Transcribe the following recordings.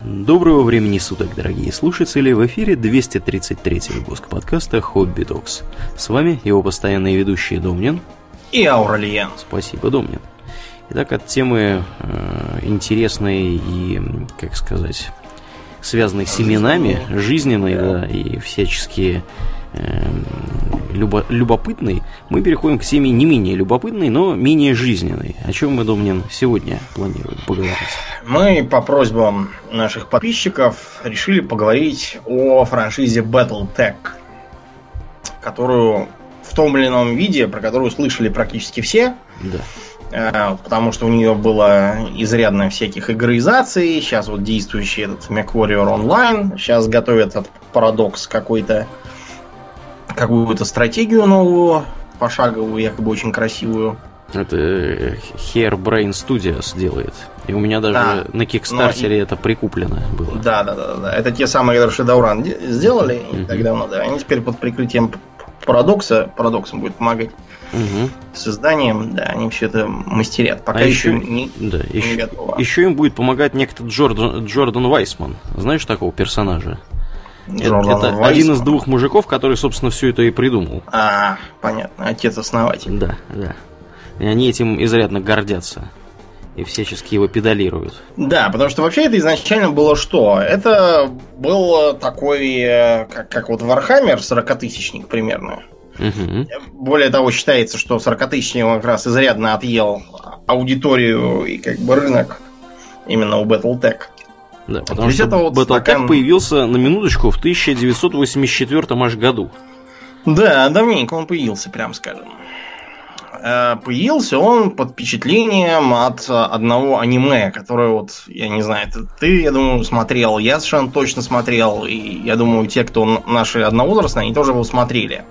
Доброго времени суток, дорогие слушатели! В эфире 233 выпуск подкаста «Хобби Токс». С вами его постоянные ведущие Домнин и Ауралиен. Спасибо, Домнин. Итак, от темы э, интересной и, как сказать, связанной с именами, жизненной, да, и всяческие Эм, любо, любопытной, мы переходим к теме не менее любопытной, но менее жизненной. О чем мы, Домнин, сегодня планируем поговорить? Мы по просьбам наших подписчиков решили поговорить о франшизе Battletech, которую в том или ином виде, про которую слышали практически все. Да. Э, потому что у нее было изрядно всяких игроизаций. Сейчас вот действующий этот MechWarrior Online. Сейчас готовят этот парадокс какой-то какую-то стратегию новую, пошаговую, якобы очень красивую. Это э, Hairbrain Studios делает. И у меня даже да. на Кикстартере и... это прикуплено было. Да, да, да, да. Это те самые, которые Shadowrun сделали mm-hmm. так давно, да. Они теперь под прикрытием парадокса, парадоксом будет помогать угу. созданием, да, они все это мастерят. Пока а еще, еще не, да, не еще, готово. Еще им будет помогать некто Джордан, Джордан Вайсман. Знаешь такого персонажа? Это, это один из двух мужиков, который, собственно, все это и придумал. А, понятно, отец-основатель. Да, да. И они этим изрядно гордятся. И всячески его педалируют. Да, потому что вообще это изначально было что? Это был такой, э, как, как вот Warhammer, 40-тысячник примерно. Угу. Более того, считается, что 40-тысячник как раз изрядно отъел аудиторию и как бы рынок именно у Battletech. Да, потому что это вот Battletech стакан... появился на минуточку в 1984 аж году. Да, давненько он появился, прям скажем. Э, появился он под впечатлением от одного аниме, которое вот, я не знаю, ты, я думаю, смотрел, я совершенно точно смотрел, и я думаю, те, кто наши одновозрастные, они тоже его смотрели.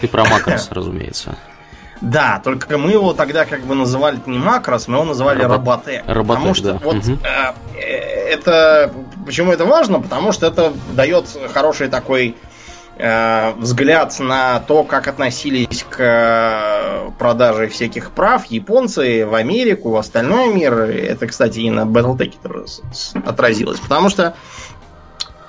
Ты про Макрос, разумеется. Да, только мы его тогда как бы называли не макрос, мы его называли роботе. Роботе, потому что да. вот угу. э, это почему это важно? Потому что это дает хороший такой э, взгляд на то, как относились к э, продаже всяких прав японцы в Америку, в остальной мир. Это, кстати, и на Battletech отразилось. Потому что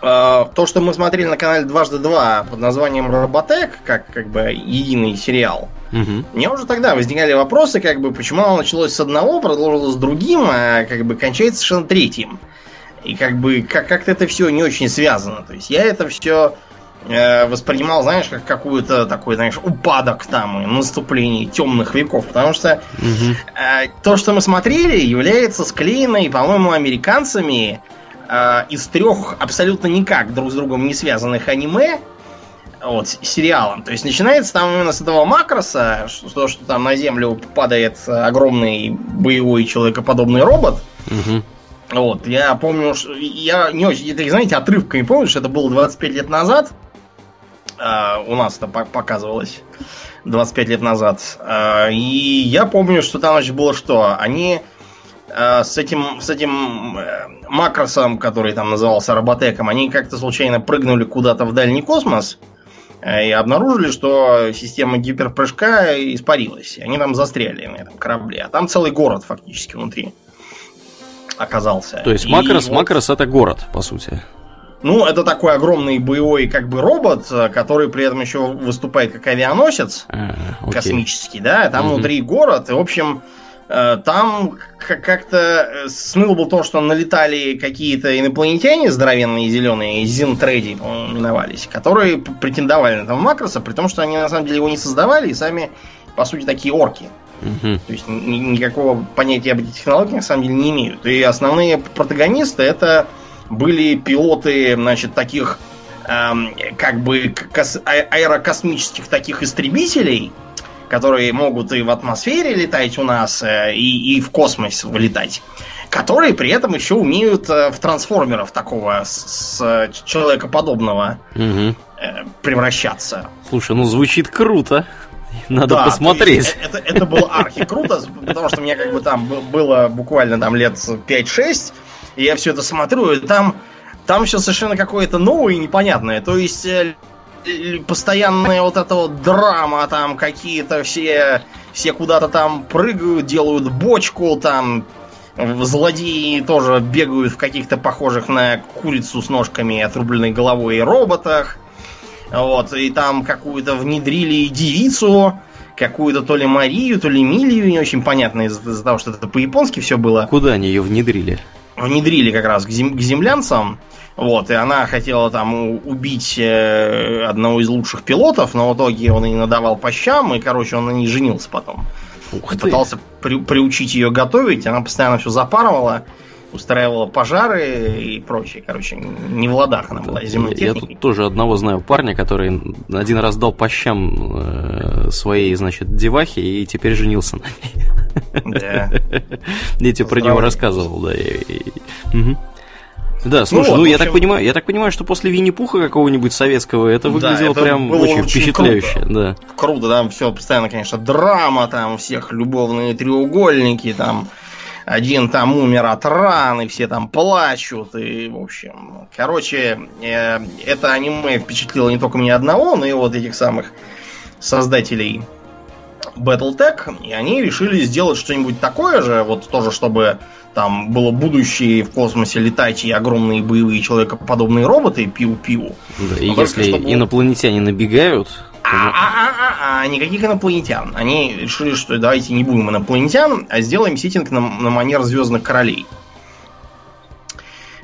то, что мы смотрели на канале Дважды Два под названием Роботек, как, как бы единый сериал, угу. мне уже тогда возникали вопросы, как бы, почему оно началось с одного, продолжилось с другим, а как бы кончается совершенно третьим. И как бы как- как-то это все не очень связано. То есть я это все э, воспринимал, знаешь, как какую-то такой, знаешь, упадок там и наступление темных веков. Потому что угу. э, то, что мы смотрели, является склеенной, по-моему, американцами э, из трех абсолютно никак друг с другом не связанных аниме, вот, сериалом. То есть начинается там именно с этого макроса, что, что там на землю падает огромный боевой человекоподобный робот. Угу. Вот, я помню, что я не очень, это, знаете, отрывками помню, что это было 25 лет назад. Uh, у нас это показывалось 25 лет назад. Uh, и я помню, что там значит, было что? Они Э, с этим, с этим э, макросом, который там назывался роботеком, они как-то случайно прыгнули куда-то в дальний космос э, и обнаружили, что система гиперпрыжка испарилась. Они там застряли на этом корабле. А там целый город фактически внутри оказался. То есть макрос, и макрос вот... это город, по сути. Ну, это такой огромный боевой как бы робот, который при этом еще выступает как авианосец а, космический, да. Там угу. внутри город, и, в общем, Э, там как-то э, смысл был то, что налетали какие-то инопланетяне здоровенные зеленые, Зинтреди, по-моему, именовались, которые претендовали на этого Макроса, при том, что они на самом деле его не создавали и сами, по сути, такие орки. Угу. То есть никакого понятия об этих технологиях на самом деле не имеют. И основные протагонисты это были пилоты, значит, таких эм, как бы а-, аэрокосмических таких истребителей, которые могут и в атмосфере летать у нас, э, и, и в космос вылетать, которые при этом еще умеют э, в трансформеров такого с, с человекоподобного угу. превращаться. Слушай, ну звучит круто. Надо да, посмотреть. Это, это было архи круто, потому что мне как бы там было буквально там лет 5-6, и я все это смотрю, и там, там все совершенно какое-то новое и непонятное. То есть постоянная вот эта вот драма, там какие-то все, все куда-то там прыгают, делают бочку, там Злодеи тоже бегают в каких-то похожих на курицу с ножками отрубленной головой роботах. Вот, и там какую-то внедрили девицу, какую-то то ли Марию, то ли Милию, не очень понятно из-за, из того, что это по-японски все было. Куда они ее внедрили? Внедрили как раз к, зем- к землянцам. Вот, и она хотела там убить э, одного из лучших пилотов, но в итоге он и надавал по щам, и, короче, он на ней женился потом. Ух ты. Пытался при, приучить ее готовить, она постоянно все запарывала, устраивала пожары и прочее. Короче, не в ладах она была земной Я тут тоже одного знаю парня, который один раз дал по щам э, своей, значит, девахе и теперь женился на ней. Да. Я тебе про него рассказывал, да. Да, слушай, ну, вот, ну я общем... так понимаю, я так понимаю, что после Винни-Пуха какого-нибудь советского это выглядело да, это прям очень, очень впечатляюще, круто. да. Круто, там все постоянно, конечно, драма, там всех любовные треугольники, там один там умер от раны, все там плачут, и, в общем, короче, э, это аниме впечатлило не только меня одного, но и вот этих самых создателей Battletech, и они решили сделать что-нибудь такое же, вот тоже, чтобы там было будущее в космосе летать и огромные боевые человекоподобные роботы пиу-пиу. Да, и если чтобы... инопланетяне набегают... А, а, а, а, а, никаких инопланетян. Они решили, что давайте не будем инопланетян, а сделаем сеттинг на, на манер Звездных Королей.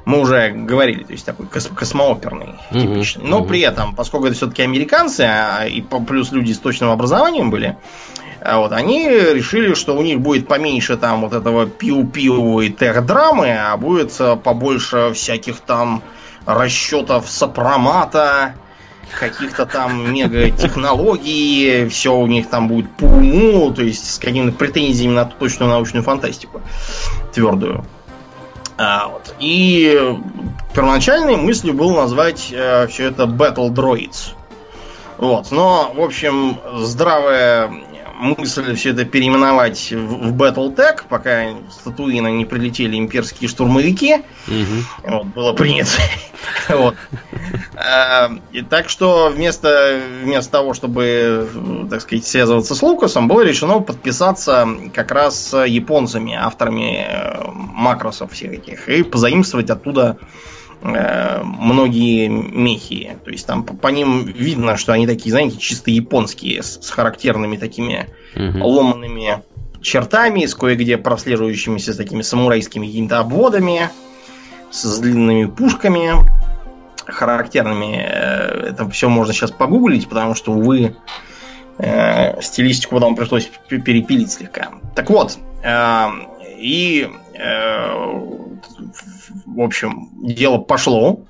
Мы уже говорили, то есть такой кос космооперный, типичный. Mm-hmm. Но при этом, поскольку это все-таки американцы, а, и плюс люди с точным образованием были, а вот, они решили, что у них будет поменьше там вот этого пиу-пиу и техдрамы, а будет э, побольше всяких там расчетов сопромата, каких-то там мега-технологий, все у них там будет по уму, то есть с какими-то претензиями на точную научную фантастику твердую. А, вот. И первоначальной мыслью было назвать э, все это Battle Droids. Вот. Но, в общем, здравая мысль все это переименовать в, в Battletech, пока с Татуина не прилетели имперские штурмовики. Угу. Вот, было принято. вот. а, и так что вместо, вместо того, чтобы, так сказать, связываться с Лукасом, было решено подписаться как раз с японцами, авторами э, макросов всех этих, и позаимствовать оттуда многие мехи. То есть там по, по ним видно, что они такие, знаете, чисто японские, с, с характерными такими угу. ломанными чертами, с кое-где прослеживающимися с такими самурайскими какими-то обводами, с длинными пушками характерными. Э, это все можно сейчас погуглить, потому что, увы, э, стилистику потом пришлось перепилить слегка. Так вот, э, и э, в общем, дело пошло.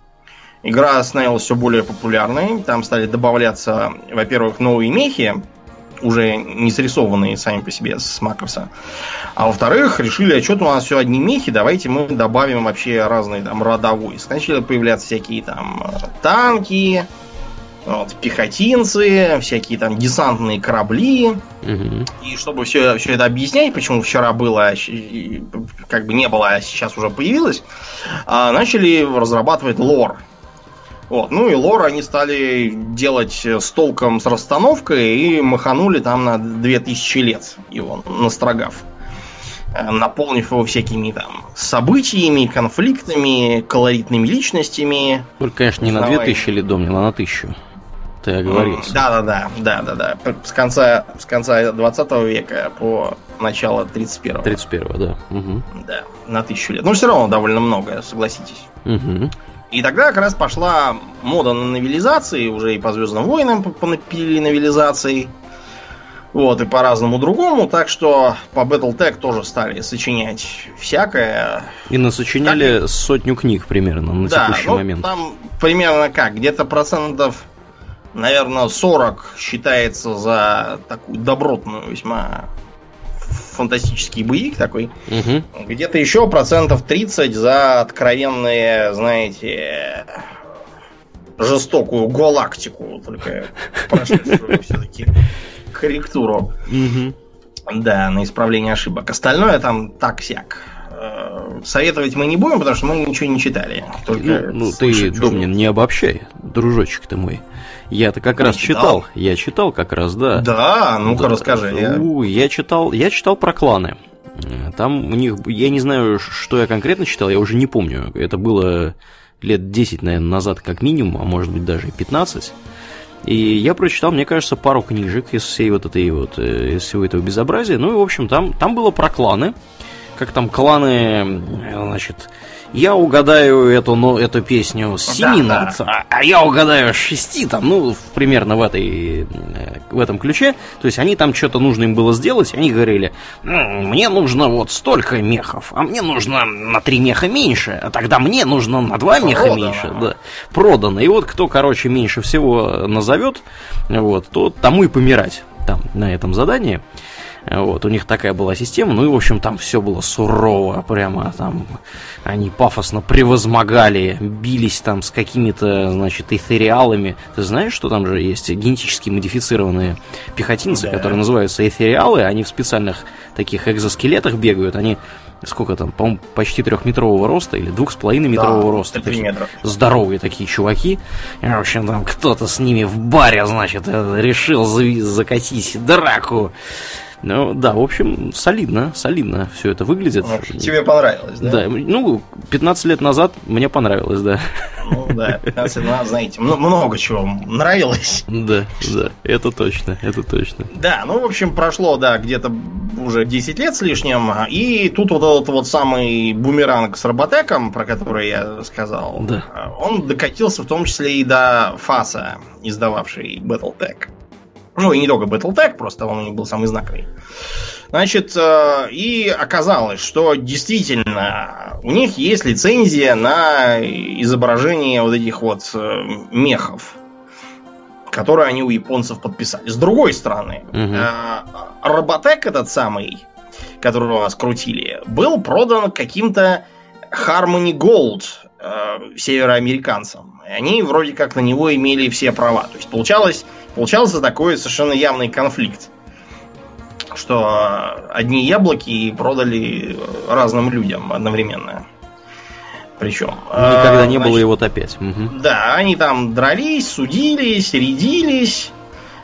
Игра становилась все более популярной. Там стали добавляться, во-первых, новые мехи, уже не срисованные сами по себе с Макроса. А во-вторых, решили, а что-то у нас все одни мехи, давайте мы добавим вообще разные там войск. Начали появляться всякие там танки, вот, пехотинцы, всякие там десантные корабли. Угу. И чтобы все, все это объяснять, почему вчера было, как бы не было, а сейчас уже появилось, а, начали разрабатывать лор. Вот. Ну и лор они стали делать с толком, с расстановкой и маханули там на 2000 лет его, настрогав наполнив его всякими там событиями, конфликтами, колоритными личностями. Только, конечно, не на 2000 лет, Домнин, а на 1000 ты оговорился. Да, да, да, да, да, да. С конца, с конца 20 века по начало 31-го. 31-го, да. Угу. Да, на тысячу лет. Но все равно довольно много, согласитесь. Угу. И тогда как раз пошла мода на новелизации, уже и по Звездным войнам понапилили новелизации. Вот, и по разному другому, так что по Battletech тоже стали сочинять всякое. И насочиняли так... сотню книг примерно на да, текущий ну, момент. Там примерно как, где-то процентов наверное, 40 считается за такую добротную весьма фантастический боевик такой. Угу. Где-то еще процентов 30 за откровенные, знаете, жестокую галактику, только прошедшую все-таки корректуру. Угу. Да, на исправление ошибок. Остальное там так-сяк. Э, советовать мы не будем, потому что мы ничего не читали. Только ну, ну ты, Домнин, не обобщай, дружочек ты мой. Я-то как раз читал? читал. Я читал как раз, да. Да, ну-ка да. расскажи. Я... я читал, я читал про кланы. Там у них, я не знаю, что я конкретно читал, я уже не помню. Это было лет 10, наверное, назад как минимум, а может быть даже 15. И я прочитал, мне кажется, пару книжек из всей вот этой вот, э, из всего этого безобразия. Ну и, в общем, там, там было про кланы. Как там кланы, значит, я угадаю эту, ну, эту песню с 7 да, нот, да. А, а я угадаю с 6, там, ну, примерно в, этой, э, в этом ключе. То есть они там что-то нужно им было сделать, они говорили, мне нужно вот столько мехов, а мне нужно на 3 меха меньше, а тогда мне нужно на 2 меха Продано. меньше. Да, продано. И вот кто, короче, меньше всего назовет, вот, то тому и помирать там на этом задании. Вот, у них такая была система, ну и, в общем, там все было сурово, прямо там они пафосно превозмогали, бились там с какими-то, значит, эфириалами. Ты знаешь, что там же есть генетически модифицированные пехотинцы, да. которые называются эфириалы, они в специальных таких экзоскелетах бегают, они сколько там, по-моему, почти трехметрового роста или двух с половиной метрового да, роста. Такие. Здоровые такие чуваки. И, в общем, там кто-то с ними в баре, значит, решил закатить драку. Ну, да, в общем, солидно, солидно все это выглядит. Ну, тебе понравилось, да? Да, ну, 15 лет назад мне понравилось, да. Ну, да, 15 лет назад, знаете, много чего нравилось. Да, да, это точно, это точно. Да, ну, в общем, прошло, да, где-то уже 10 лет с лишним, и тут вот этот вот самый бумеранг с роботеком, про который я сказал, да. он докатился в том числе и до ФАСа, издававший Battletech. Ну, и не только Battletech, просто он у них был самый знаковый. Значит, э, и оказалось, что действительно у них есть лицензия на изображение вот этих вот э, мехов, которые они у японцев подписали. С другой стороны, угу. Роботек этот самый, который у нас крутили, был продан каким-то Harmony Gold североамериканцам. И они вроде как на него имели все права. То есть получалось Получался такой совершенно явный конфликт. Что одни яблоки продали разным людям одновременно. Причем. Никогда а, не значит, было его опять. Угу. Да, они там дрались, судились, рядились.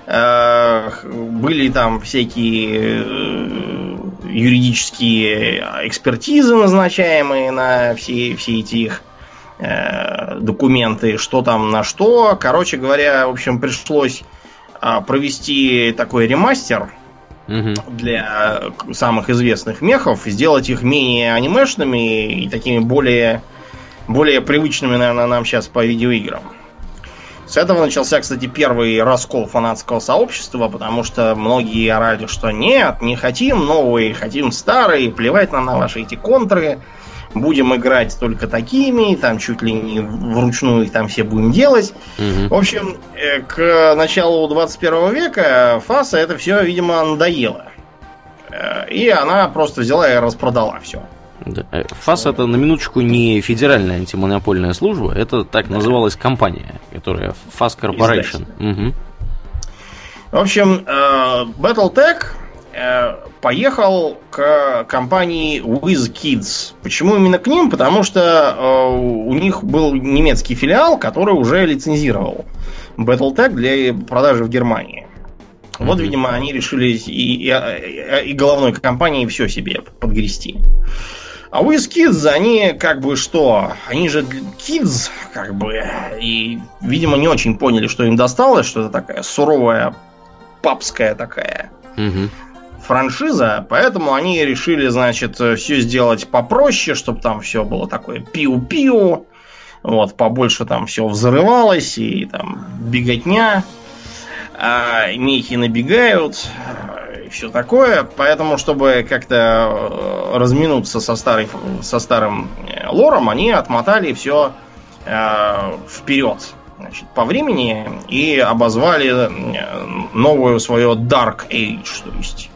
Э, были там всякие э, юридические экспертизы, назначаемые на все, все эти их э, документы, что там на что. Короче говоря, в общем, пришлось а, провести такой ремастер угу. для самых известных мехов, сделать их менее анимешными и такими более, более привычными, наверное, нам сейчас по видеоиграм. С этого начался, кстати, первый раскол фанатского сообщества, потому что многие орали, что нет, не хотим новые, хотим старые, плевать нам на ваши эти контры будем играть только такими, там чуть ли не вручную их там все будем делать. Угу. В общем, э, к началу 21 века Фаса это все, видимо, надоело. Э, и она просто взяла и распродала все. Да. Э, ФАС это на минуточку не федеральная антимонопольная служба, это так да. называлась компания, которая ФАС Corporation. Угу. В общем, Battletech поехал к компании WizKids. Почему именно к ним? Потому что э, у них был немецкий филиал, который уже лицензировал Battletech для продажи в Германии. Mm-hmm. Вот, видимо, они решили и, и, и головной компании все себе подгрести. А WizKids, они как бы что? Они же kids, как бы. И, видимо, не очень поняли, что им досталось, что это такая суровая папская такая. Угу франшиза, поэтому они решили, значит, все сделать попроще, чтобы там все было такое пиу-пиу, вот, побольше там все взрывалось, и там беготня, а мехи набегают, и все такое. Поэтому, чтобы как-то э, разминуться со, старой, со старым э, лором, они отмотали все э, вперед значит, по времени и обозвали э, новую свое Dark Age, то есть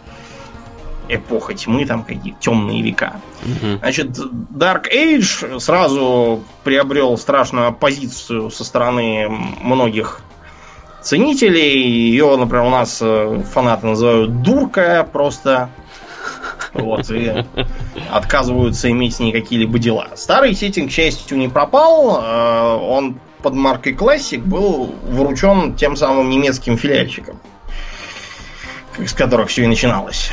эпоха тьмы, там какие-то темные века. Угу. Значит, Dark Age сразу приобрел страшную оппозицию со стороны многих ценителей. Ее, например, у нас э, фанаты называют дурка просто. Вот, и отказываются иметь с ней какие-либо дела. Старый сеттинг, к счастью, не пропал. Э, он под маркой Classic был вручен тем самым немецким филиальщикам, с которых все и начиналось.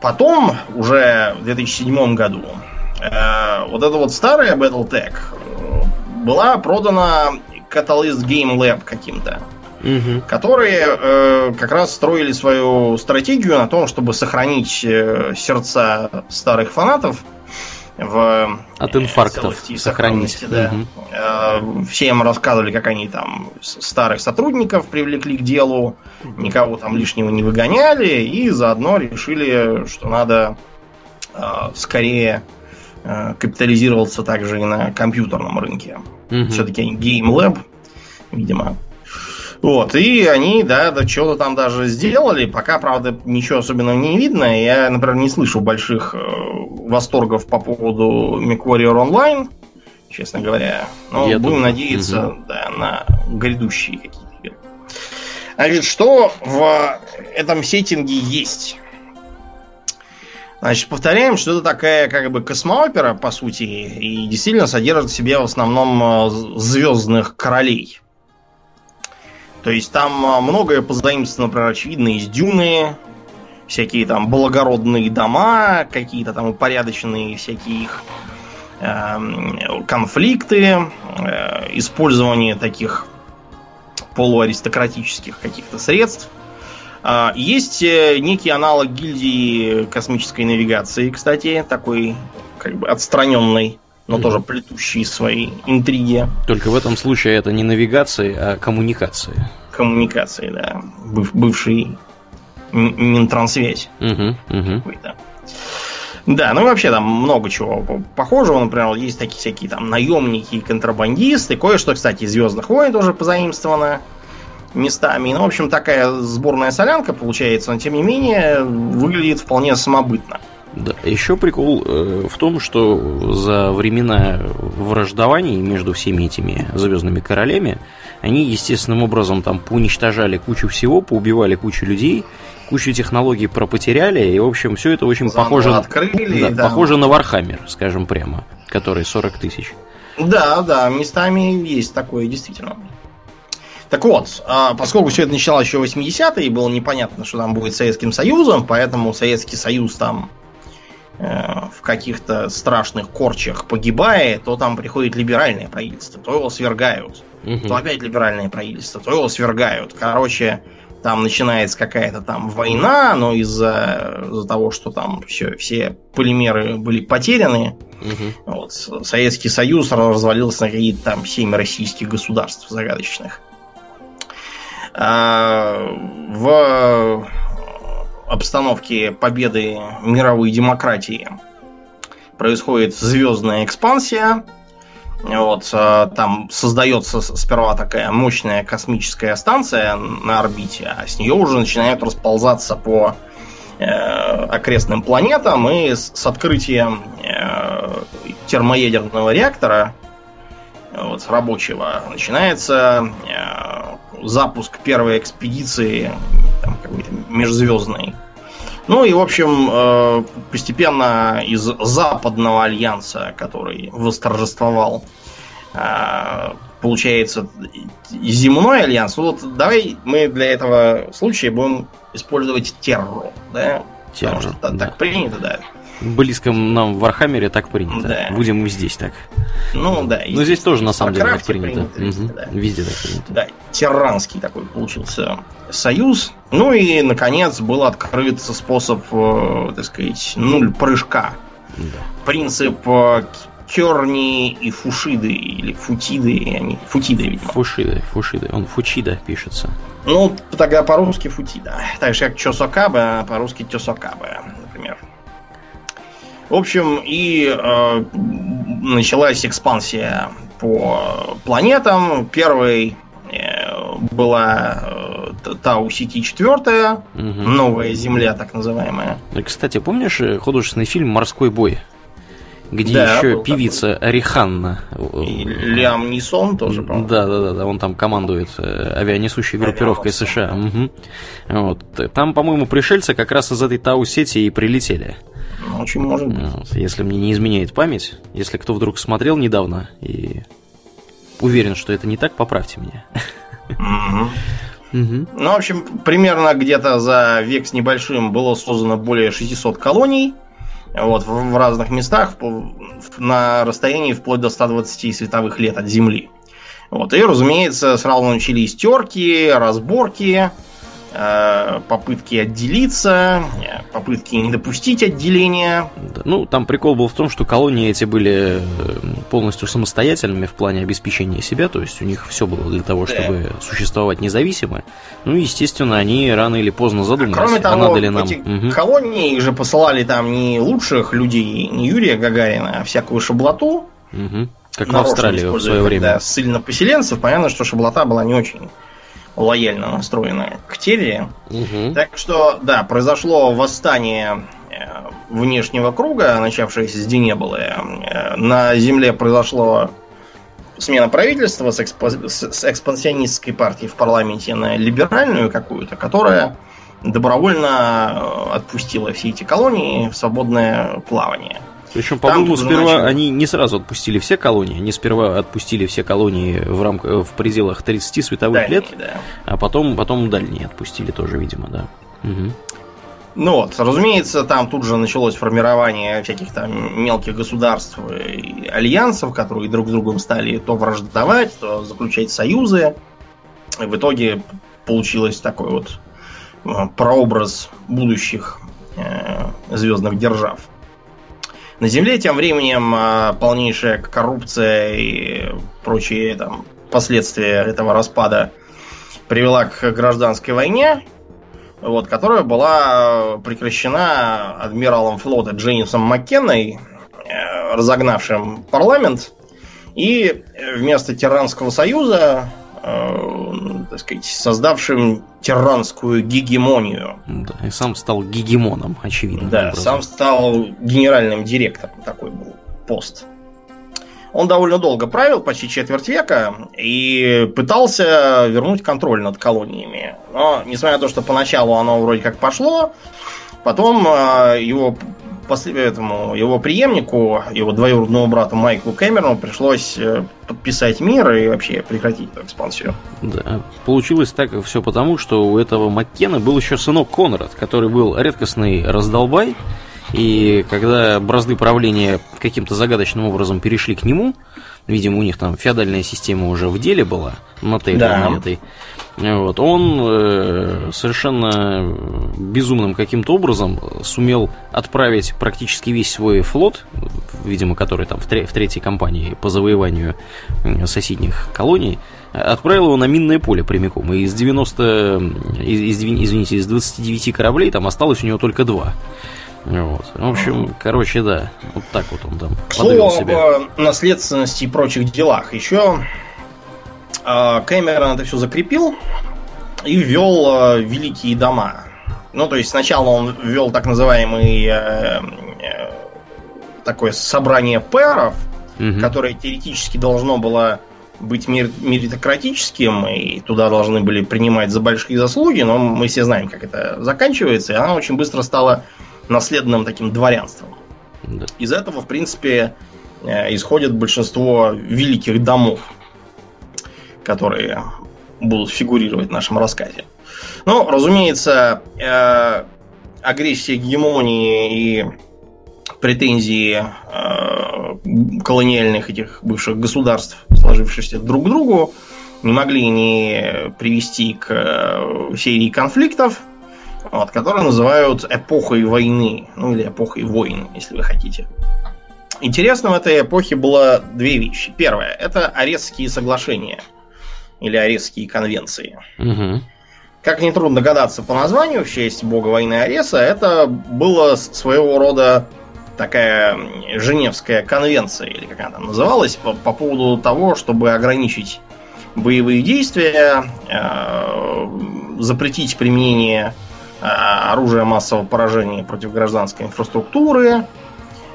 Потом, уже в 2007 году, э, вот эта вот старая Battletech э, была продана Catalyst Game Lab каким-то. Угу. Которые э, как раз строили свою стратегию на том, чтобы сохранить э, сердца старых фанатов в от инфарктов сохранить. Да. Угу. Все им рассказывали, как они там старых сотрудников привлекли к делу, никого там лишнего не выгоняли, и заодно решили, что надо э, скорее э, капитализироваться также и на компьютерном рынке. Угу. Все-таки Game Lab, видимо, вот, и они, да, да что-то там даже сделали. Пока, правда, ничего особенного не видно. Я, например, не слышу больших э, восторгов по поводу MechWarrior Online, честно говоря. Но Я будем думаю. надеяться угу. да, на грядущие какие-то игры. Значит, что в этом сеттинге есть? Значит, повторяем, что это такая как бы космоопера, по сути, и действительно содержит в себе в основном э, звездных королей. То есть там а, многое позаимствовано, например, очевидно, из Дюны, всякие там благородные дома, какие-то там упорядоченные всякие их э, конфликты, э, использование таких полуаристократических каких-то средств. Э, есть некий аналог гильдии космической навигации, кстати, такой как бы отстраненный но тоже плетущие свои интриги. Только в этом случае это не навигация, а коммуникация. Коммуникации, да. Быв, бывший Минтрансвязь. Угу, угу. Да, ну и вообще там много чего похожего. Например, есть такие всякие там наемники, контрабандисты. Кое-что, кстати, из Звездных войн тоже позаимствовано местами. Ну, в общем, такая сборная солянка получается, но тем не менее выглядит вполне самобытно. Да, еще прикол э, в том, что за времена враждований между всеми этими звездными королями они естественным образом там поуничтожали кучу всего, поубивали кучу людей, кучу технологий пропотеряли, и, в общем, все это очень Заново похоже, открыли, да, да. похоже на Warhammer, скажем прямо, который 40 тысяч. Да, да, местами есть такое, действительно. Так вот, а, поскольку все это начиналось еще в 80-е, и было непонятно, что там будет Советским Союзом, поэтому Советский Союз там в каких-то страшных корчах погибает, то там приходит либеральное правительство, то его свергают, угу. то опять либеральное правительство, то его свергают. Короче, там начинается какая-то там война, но из-за из того, что там все, все полимеры были потеряны, угу. вот, Советский Союз развалился на какие-то там семь российских государств загадочных. А, в обстановке победы мировой демократии происходит звездная экспансия. Вот, э, там создается сперва такая мощная космическая станция на орбите, а с нее уже начинают расползаться по э, окрестным планетам, и с, с открытием э, термоядерного реактора вот, рабочего начинается э, запуск первой экспедиции там, какой-то межзвездной. Ну и, в общем, э, постепенно из западного альянса, который восторжествовал, э, получается земной альянс. Ну вот давай мы для этого случая будем использовать террор, да? Потому что да. так принято, да близком нам в Warhammer е так принято. Да. Будем и здесь так. Ну да. Но здесь тоже на самом деле так принято. принято угу. да. Везде так принято. Да, терранский такой получился союз. Ну и, наконец, был открыт способ, э, так сказать, нуль прыжка. Да. Принцип э, Керни и Фушиды, или Футиды, они Футиды, видимо. Фушиды, Фушиды, он Фучида пишется. Ну, тогда по-русски Футида. Так же, как Чосокабе, а по-русски Тесокабе, например. В общем, и э, началась экспансия по планетам. Первой э, была э, Тау Сити 4, угу. новая Земля, так называемая. Кстати, помнишь э, художественный фильм Морской бой? где да, еще певица такой. Риханна. И Лиам Нисон тоже, по Да, да, да, да, он там командует э, авианесущей группировкой США. Угу. Вот. Там, по-моему, пришельцы как раз из этой Тау-сети и прилетели. Очень может быть. Если мне не изменяет память, если кто вдруг смотрел недавно и уверен, что это не так, поправьте меня. Угу. Ну, в общем, примерно где-то за век с небольшим было создано более 600 колоний. Вот, в, в разных местах, на расстоянии вплоть до 120 световых лет от Земли. Вот, и, разумеется, сразу начались терки, разборки, попытки отделиться, э, попытки не допустить отделения. Ну, там прикол был в том, что колонии эти были э, полностью самостоятельными в плане обеспечения себя, то есть у них все было для того, чтобы да. существовать независимо. Ну, естественно, они рано или поздно задумались, Кроме того, а надо ли нам... эти угу. колонии же посылали там не лучших людей, не Юрия Гагарина, а всякую шаблоту. Угу. Как в Австралии в свое время. Да, ссыльно поселенцев, понятно, что шаблота была не очень лояльно настроены к Терри. Угу. Так что, да, произошло восстание э, внешнего круга, начавшееся с Денеболы. Э, на Земле произошло смена правительства с, экспо... с экспансионистской партией в парламенте на либеральную какую-то, которая добровольно э, отпустила все эти колонии в свободное плавание. Причем, по-моему, сперва начали... они не сразу отпустили все колонии, они сперва отпустили все колонии в рамках в пределах 30 световых дальние, лет, да. а потом, потом дальние отпустили тоже, видимо, да. Угу. Ну вот, разумеется, там тут же началось формирование всяких там мелких государств и альянсов, которые друг с другом стали то враждовать, то заключать союзы. И в итоге получилось такой вот э, прообраз будущих э, звездных держав. На Земле тем временем а, полнейшая коррупция и прочие там, последствия этого распада привела к гражданской войне, вот, которая была прекращена адмиралом флота Дженнисом Маккенной, э, разогнавшим парламент, и вместо Тиранского союза так сказать, создавшим тиранскую гегемонию. Да, и сам стал гегемоном, очевидно. Да, образом. сам стал генеральным директором, такой был пост. Он довольно долго правил, почти четверть века, и пытался вернуть контроль над колониями. Но, несмотря на то, что поначалу оно вроде как пошло, потом э, его этому его преемнику, его двоюродному брату Майклу Кэмерону пришлось э, подписать мир и вообще прекратить экспансию. Да, получилось так все потому, что у этого Маккена был еще сынок Конрад, который был редкостный раздолбай, и когда бразды правления каким-то загадочным образом перешли к нему, видимо, у них там феодальная система уже в деле была, на Тейре, да. этой, вот, он э, совершенно безумным каким-то образом сумел отправить практически весь свой флот, видимо, который там в, тре- в третьей кампании по завоеванию соседних колоний, отправил его на минное поле прямиком. И из 90, из, извините, из 29 кораблей там осталось у него только два. Вот. В общем, короче, да, вот так вот он там подвел себя. об наследственности и прочих делах. Еще а, Кэмерон это все закрепил и ввел а, великие дома. Ну, то есть сначала он ввел так называемый э, э, такое собрание пэров, угу. которое теоретически должно было быть меритократическим, и туда должны были принимать за большие заслуги, но мы все знаем, как это заканчивается, и она очень быстро стала наследным таким дворянством. Да. Из этого, в принципе, э, исходит большинство великих домов которые будут фигурировать в нашем рассказе. Ну, разумеется, э, агрессия гегемонии и претензии э, колониальных этих бывших государств, сложившихся друг к другу, не могли не привести к серии конфликтов, вот, которые называют эпохой войны, ну или эпохой войн, если вы хотите. Интересно в этой эпохе было две вещи. Первое – это Арестские соглашения – или Аресские конвенции. Угу. Как нетрудно догадаться по названию, в честь бога войны Ареса, это было своего рода такая Женевская конвенция, или как она там называлась, по, по поводу того, чтобы ограничить боевые действия, э, запретить применение э, оружия массового поражения против гражданской инфраструктуры,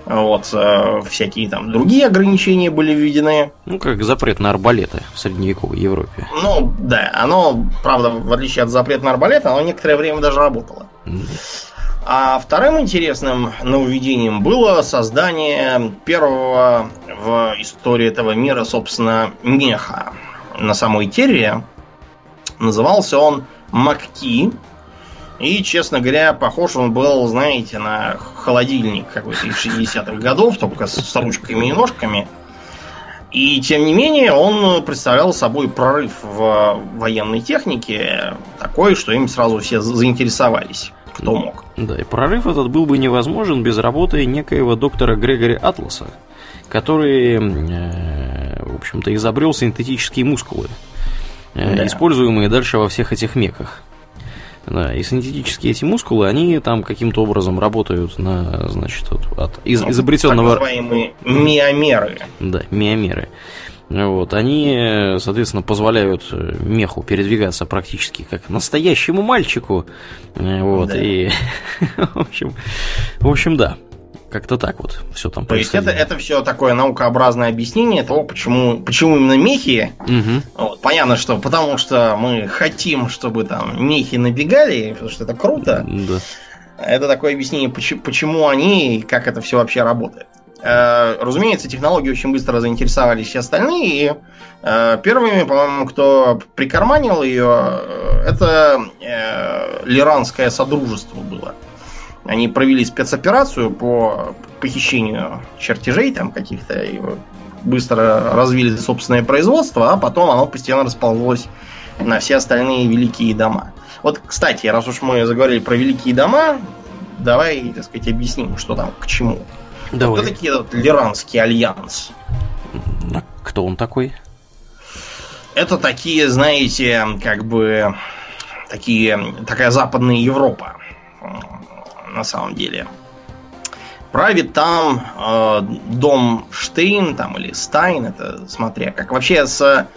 вот, э, всякие там другие ограничения были введены. Ну, как запрет на арбалеты в средневековой Европе. Ну, да, оно, правда, в отличие от запрета на арбалеты, оно некоторое время даже работало. А вторым интересным нововведением было создание первого в истории этого мира, собственно, меха на самой Терре. Назывался он Макки. И, честно говоря, похож он был, знаете, на холодильник какой-то из 60-х годов, только с ручками и ножками. И, тем не менее, он представлял собой прорыв в военной технике, такой, что им сразу все заинтересовались, кто мог. Да, и прорыв этот был бы невозможен без работы некоего доктора Грегори Атласа, который, э, в общем-то, изобрел синтетические мускулы, э, да. используемые дальше во всех этих меках. Да, и синтетические эти мускулы, они там каким-то образом работают на, значит, от, от из, ну, изобретенного... Так называемые миомеры. Да, миомеры. Вот, они, соответственно, позволяют меху передвигаться практически как настоящему мальчику. Вот, да. и, в общем, в общем, да. Как-то так вот все там То есть это, это все такое наукообразное объяснение того, почему, почему именно мехи. Угу. Вот, понятно, что потому что мы хотим, чтобы там мехи набегали, потому что это круто. Да. Это такое объяснение, почему, почему они и как это все вообще работает. Э, разумеется, технологии очень быстро заинтересовались все остальные. И э, первыми, по-моему, кто прикарманил ее, э, это Лиранское Содружество было. Они провели спецоперацию по похищению чертежей там каких-то и быстро развили собственное производство, а потом оно постепенно расползлось на все остальные великие дома. Вот, кстати, раз уж мы заговорили про великие дома, давай, так сказать, объясним, что там к чему. Давай. Кто такие этот Лиранский альянс? А кто он такой? Это такие, знаете, как бы такие, такая западная Европа на самом деле. Правит там э, дом Штейн там, или Стайн, это смотря как. Вообще с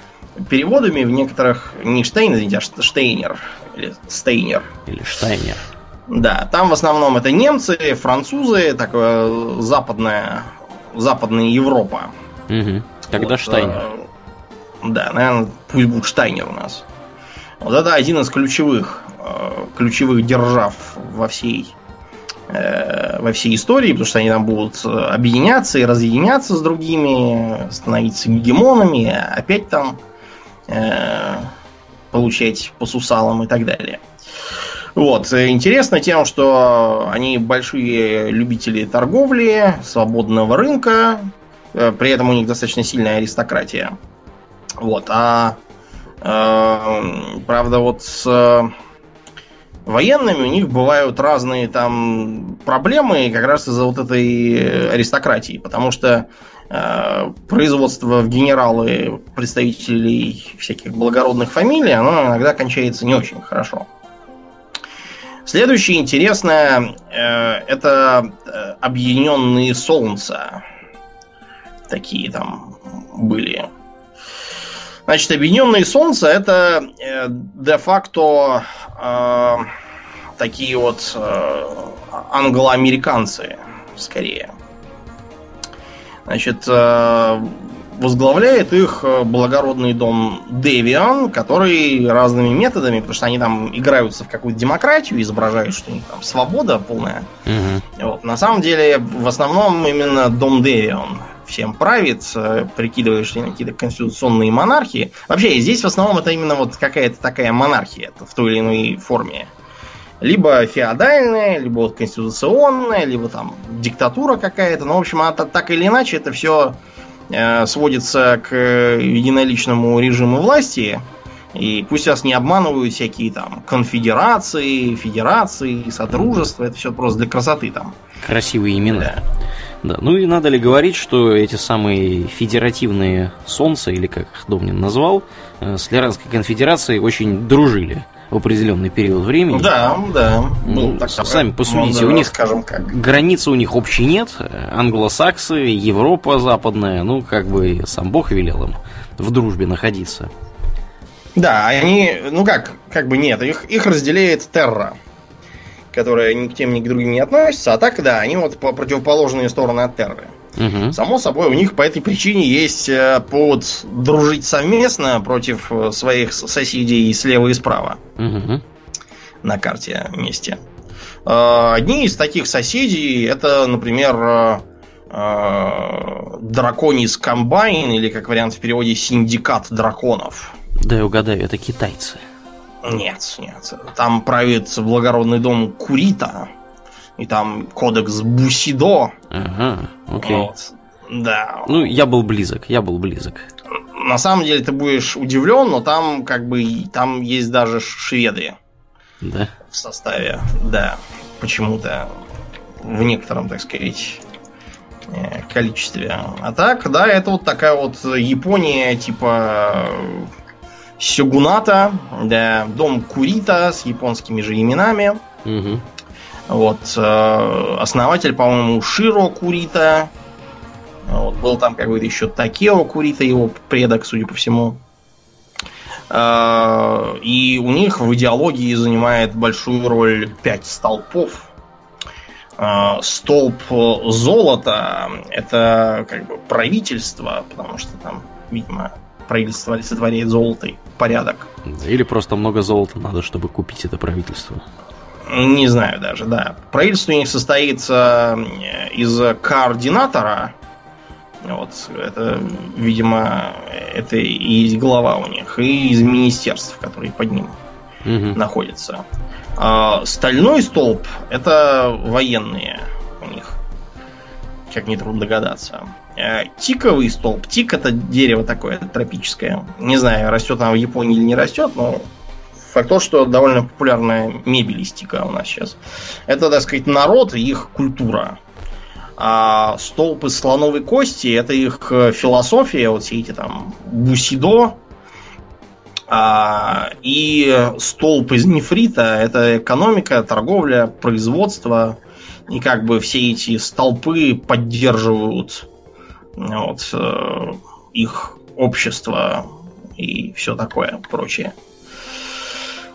переводами в некоторых не Штейн, извините, а Штейнер или Стейнер. Или Штайнер. Да, там в основном это немцы, французы, такое западная, западная Европа. Угу. Тогда вот, Штайнер. Э, да, наверное, пусть будет Штайнер у нас. Вот это один из ключевых, э, ключевых держав во всей Э, во всей истории, потому что они там будут объединяться и разъединяться с другими, становиться гегемонами, опять там э, получать по сусалам и так далее. Вот. Интересно тем, что они большие любители торговли, свободного рынка, э, при этом у них достаточно сильная аристократия. Вот. А э, правда, вот с военными у них бывают разные там проблемы как раз из-за вот этой аристократии, потому что э, производство в генералы представителей всяких благородных фамилий, оно иногда кончается не очень хорошо. Следующее интересное э, это э, объединенные солнца. Такие там были. Значит, объединенные солнца это э, де-факто э, такие вот э, англоамериканцы, скорее. Значит, э, возглавляет их благородный дом Девиан, который разными методами, потому что они там играются в какую-то демократию, изображают, что у них там свобода полная. Угу. Вот. На самом деле, в основном именно дом Девиан всем правит, э, прикидывая, что какие-то конституционные монархии. Вообще, здесь в основном это именно вот какая-то такая монархия в той или иной форме. Либо феодальная, либо вот конституционная, либо там диктатура какая-то. Ну, в общем, это, так или иначе, это все э, сводится к единоличному режиму власти. И пусть вас не обманывают всякие там конфедерации, федерации, содружества. Это все просто для красоты там. Красивые имена. Да. Да. Ну и надо ли говорить, что эти самые федеративные солнца, или как их Домнин назвал, э, с Лиранской конфедерацией очень дружили в определенный период времени. Да, да. Ну, ну сами посудите, у них скажем как. границы у них общей нет. Англосаксы, Европа западная, ну, как бы сам Бог велел им в дружбе находиться. Да, они, ну как, как бы нет, их, их разделяет Терра которая ни к тем, ни к другим не относится. А так, да, они вот по противоположные стороны от Терры. Угу. Само собой, у них по этой причине есть э, повод дружить совместно против э, своих соседей слева и справа. Угу. На карте вместе. Э, одни из таких соседей это, например, Draconis Combine, или как вариант в переводе Синдикат драконов. Да, я угадаю, это китайцы. Нет, нет. Там правит благородный дом Курита. И там кодекс Бусидо. Ага, окей. Вот. Да. Ну, я был близок, я был близок. На самом деле ты будешь удивлен, но там как бы там есть даже шведы Да. в составе. Да. Почему-то в некотором, так сказать, э, количестве. А так, да, это вот такая вот Япония типа Сёгуната, да, дом Курита с японскими же именами. Мгм. Вот, э, основатель, по-моему, Широ Курита. Вот, был там какой-то еще Такео Курита, его предок, судя по всему. Э, И у них в идеологии занимает большую роль пять столпов. Э, Столб золота – это как бы правительство, потому что там, видимо, правительство олицетворяет золото и порядок. Или просто много золота надо, чтобы купить это правительство. Не знаю даже, да. Правительство у них состоит э, из координатора. Вот, это, видимо, это и есть глава у них. И из министерств, которые под ним Мгм. находятся. А стальной столб это военные у них. Как нетрудно догадаться. Э, Тиковый столб. Тик это дерево такое тропическое. Не знаю, растет оно в Японии или не растет, но факт то, что довольно популярная мебель из тика у нас сейчас. Это, так сказать, народ и их культура. А столб из слоновой кости это их э, философия, вот все эти там бусидо, а, и столб из нефрита это экономика, торговля, производство. И как бы все эти столпы поддерживают вот, э, их общество и все такое прочее.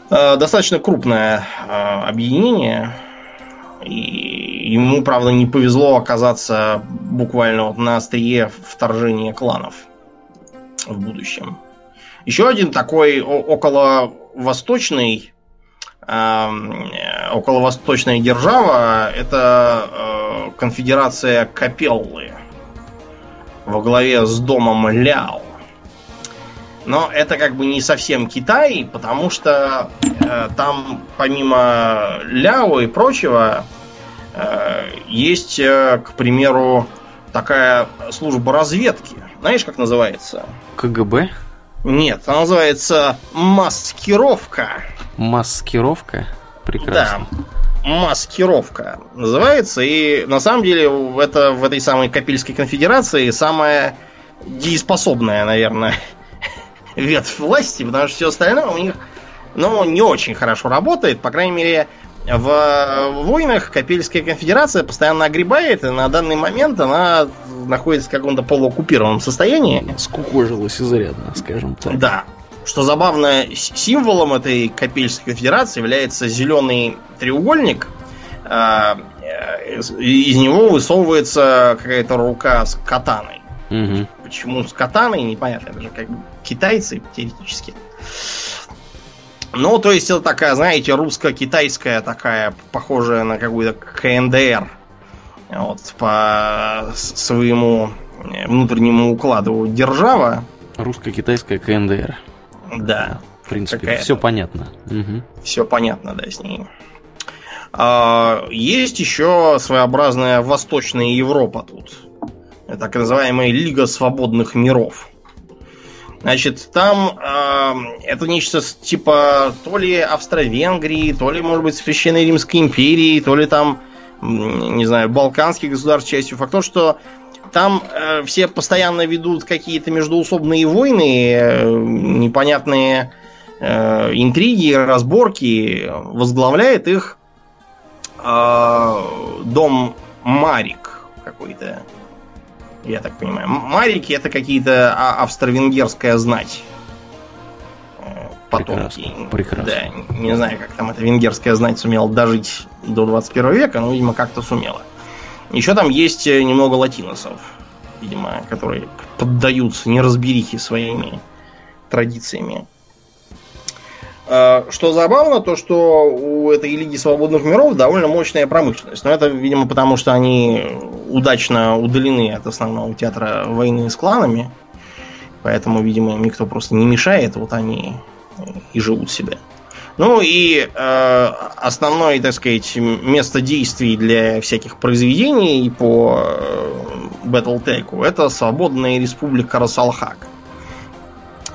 Э, Достаточно крупное э, объединение. И ему, правда, не повезло оказаться буквально вот на острие вторжения кланов в будущем. Еще один такой около восточный эм, э, около-восточная держава это конфедерация Капеллы во главе с домом Ляо. Но это как бы не совсем Китай, потому что э, там помимо Ляо и прочего э, есть, э, к примеру, такая служба разведки. Знаешь, как называется? КГБ? Нет, она называется маскировка. Маскировка? Прекрасно. Да, маскировка называется. И на самом деле это в этой самой Капильской конфедерации самая дееспособная, наверное, ветвь власти, потому что все остальное у них ну, не очень хорошо работает. По крайней мере, в войнах Капельская конфедерация постоянно огребает, и на данный момент она находится в каком-то полуоккупированном состоянии. Скукожилась изрядно, скажем так. Да. Что забавно, символом этой Капельской конфедерации является зеленый треугольник. А, э, из- него высовывается какая-то рука с катаной. Мгм. Почему с катаной, непонятно. Это же как китайцы, теоретически. Ну, то есть это такая, знаете, русско-китайская такая, похожая на какую-то КНДР. Вот, по своему э, внутреннему укладу держава. Русско-китайская КНДР. Да, В принципе, все понятно. Мгм. все понятно, да, с ней. А, есть еще своеобразная Восточная Европа тут. Это так называемая Лига Свободных Миров. Значит, там а, это нечто типа то ли Австро-Венгрии, то ли, может быть, Священной Римской империи, то ли там, не знаю, Балканских государств частью. Факт то, что там э, все постоянно ведут какие-то междуусобные войны, э, непонятные э, интриги, разборки. Возглавляет их э, дом Марик какой-то. Я так понимаю. Марики это какие-то а- австро-венгерская знать. Э, Потомки. Прекрасно, прекрасно. Да, не знаю, как там эта венгерская знать сумела дожить до 21 века, но, видимо, как-то сумела. Еще там есть э, немного латиносов, видимо, которые поддаются неразберихе своими традициями. Э, Что забавно, то что у этой Лиги Свободных Миров довольно мощная промышленность. Но это, видимо, потому что они удачно удалены от основного театра войны с кланами. Поэтому, видимо, им никто просто не мешает, вот они и живут себе. Ну и э, основное, так сказать, место действий для всяких произведений по э, Battletech это свободная республика Расалхак.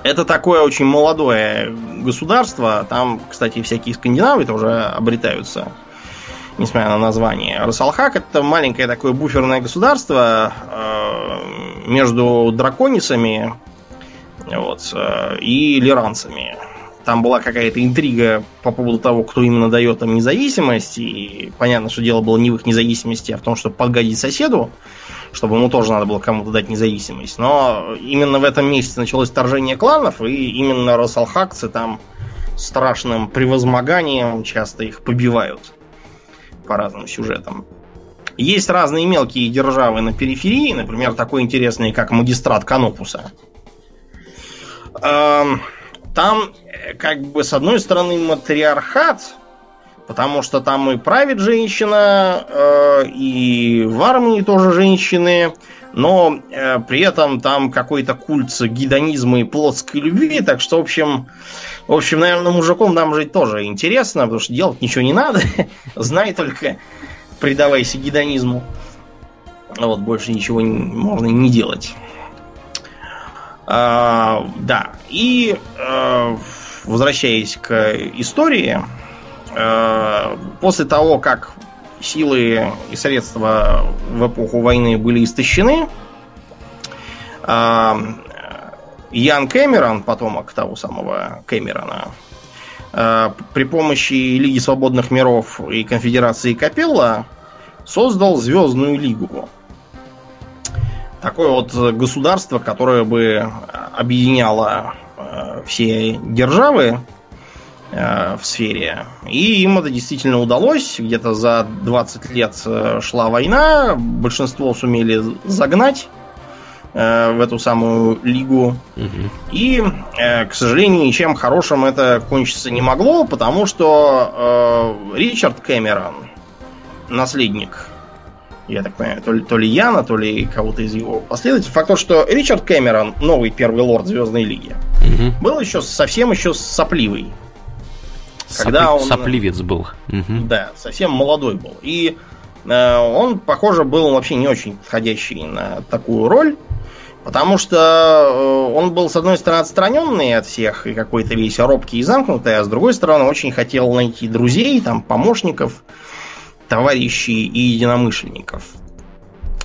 Это такое очень молодое государство. Там, кстати, всякие скандинавы тоже обретаются, несмотря на название. Расалхак это маленькое такое буферное государство э, между драконисами вот, э, и лиранцами. Там была какая-то интрига по поводу того, кто именно дает им независимость. И понятно, что дело было не в их независимости, а в том, чтобы подгадить соседу, чтобы ему тоже надо было кому-то дать независимость. Но именно в этом месте началось вторжение кланов, и именно росалхакцы там страшным превозмоганием часто их побивают по разным сюжетам. Есть разные мелкие державы на периферии, например, такой интересный, как магистрат Канопуса. Эм, там, э, как бы, с одной стороны, матриархат, потому что там и правит женщина, э, и в армии тоже женщины, но э, при этом там какой-то культ гидонизма и плотской любви, так что, в общем, в общем, наверное, мужиком нам жить тоже интересно, потому что делать ничего не надо, знай только, предавайся гидонизму. Вот, больше ничего можно не делать. А, да. И а, возвращаясь к истории, а, после того, как силы и средства в эпоху войны были истощены, а, Ян Кэмерон, потомок того самого Кэмерона, а, при помощи Лиги Свободных Миров и Конфедерации Капелла создал Звездную Лигу такое вот государство, которое бы объединяло э, все державы э, в сфере. И им это действительно удалось. Где-то за 20 лет э, шла война. Большинство сумели загнать в эту самую лигу. Угу. И, к сожалению, ничем хорошим это кончиться не могло, потому что Ричард Кэмерон, наследник я так понимаю, то ли, то ли Яна, то ли кого-то из его последователей. Факт то, что Ричард Кэмерон, новый первый лорд Звездной Лиги, угу. был еще совсем еще сопливый. Когда Сопли... он... Сопливец был. Угу. Да, совсем молодой был. И э, он, похоже, был вообще не очень подходящий на такую роль. Потому что э, он был, с одной стороны, отстраненный от всех и какой-то весь робкий и замкнутый, а с другой стороны, очень хотел найти друзей, там, помощников, товарищей и единомышленников.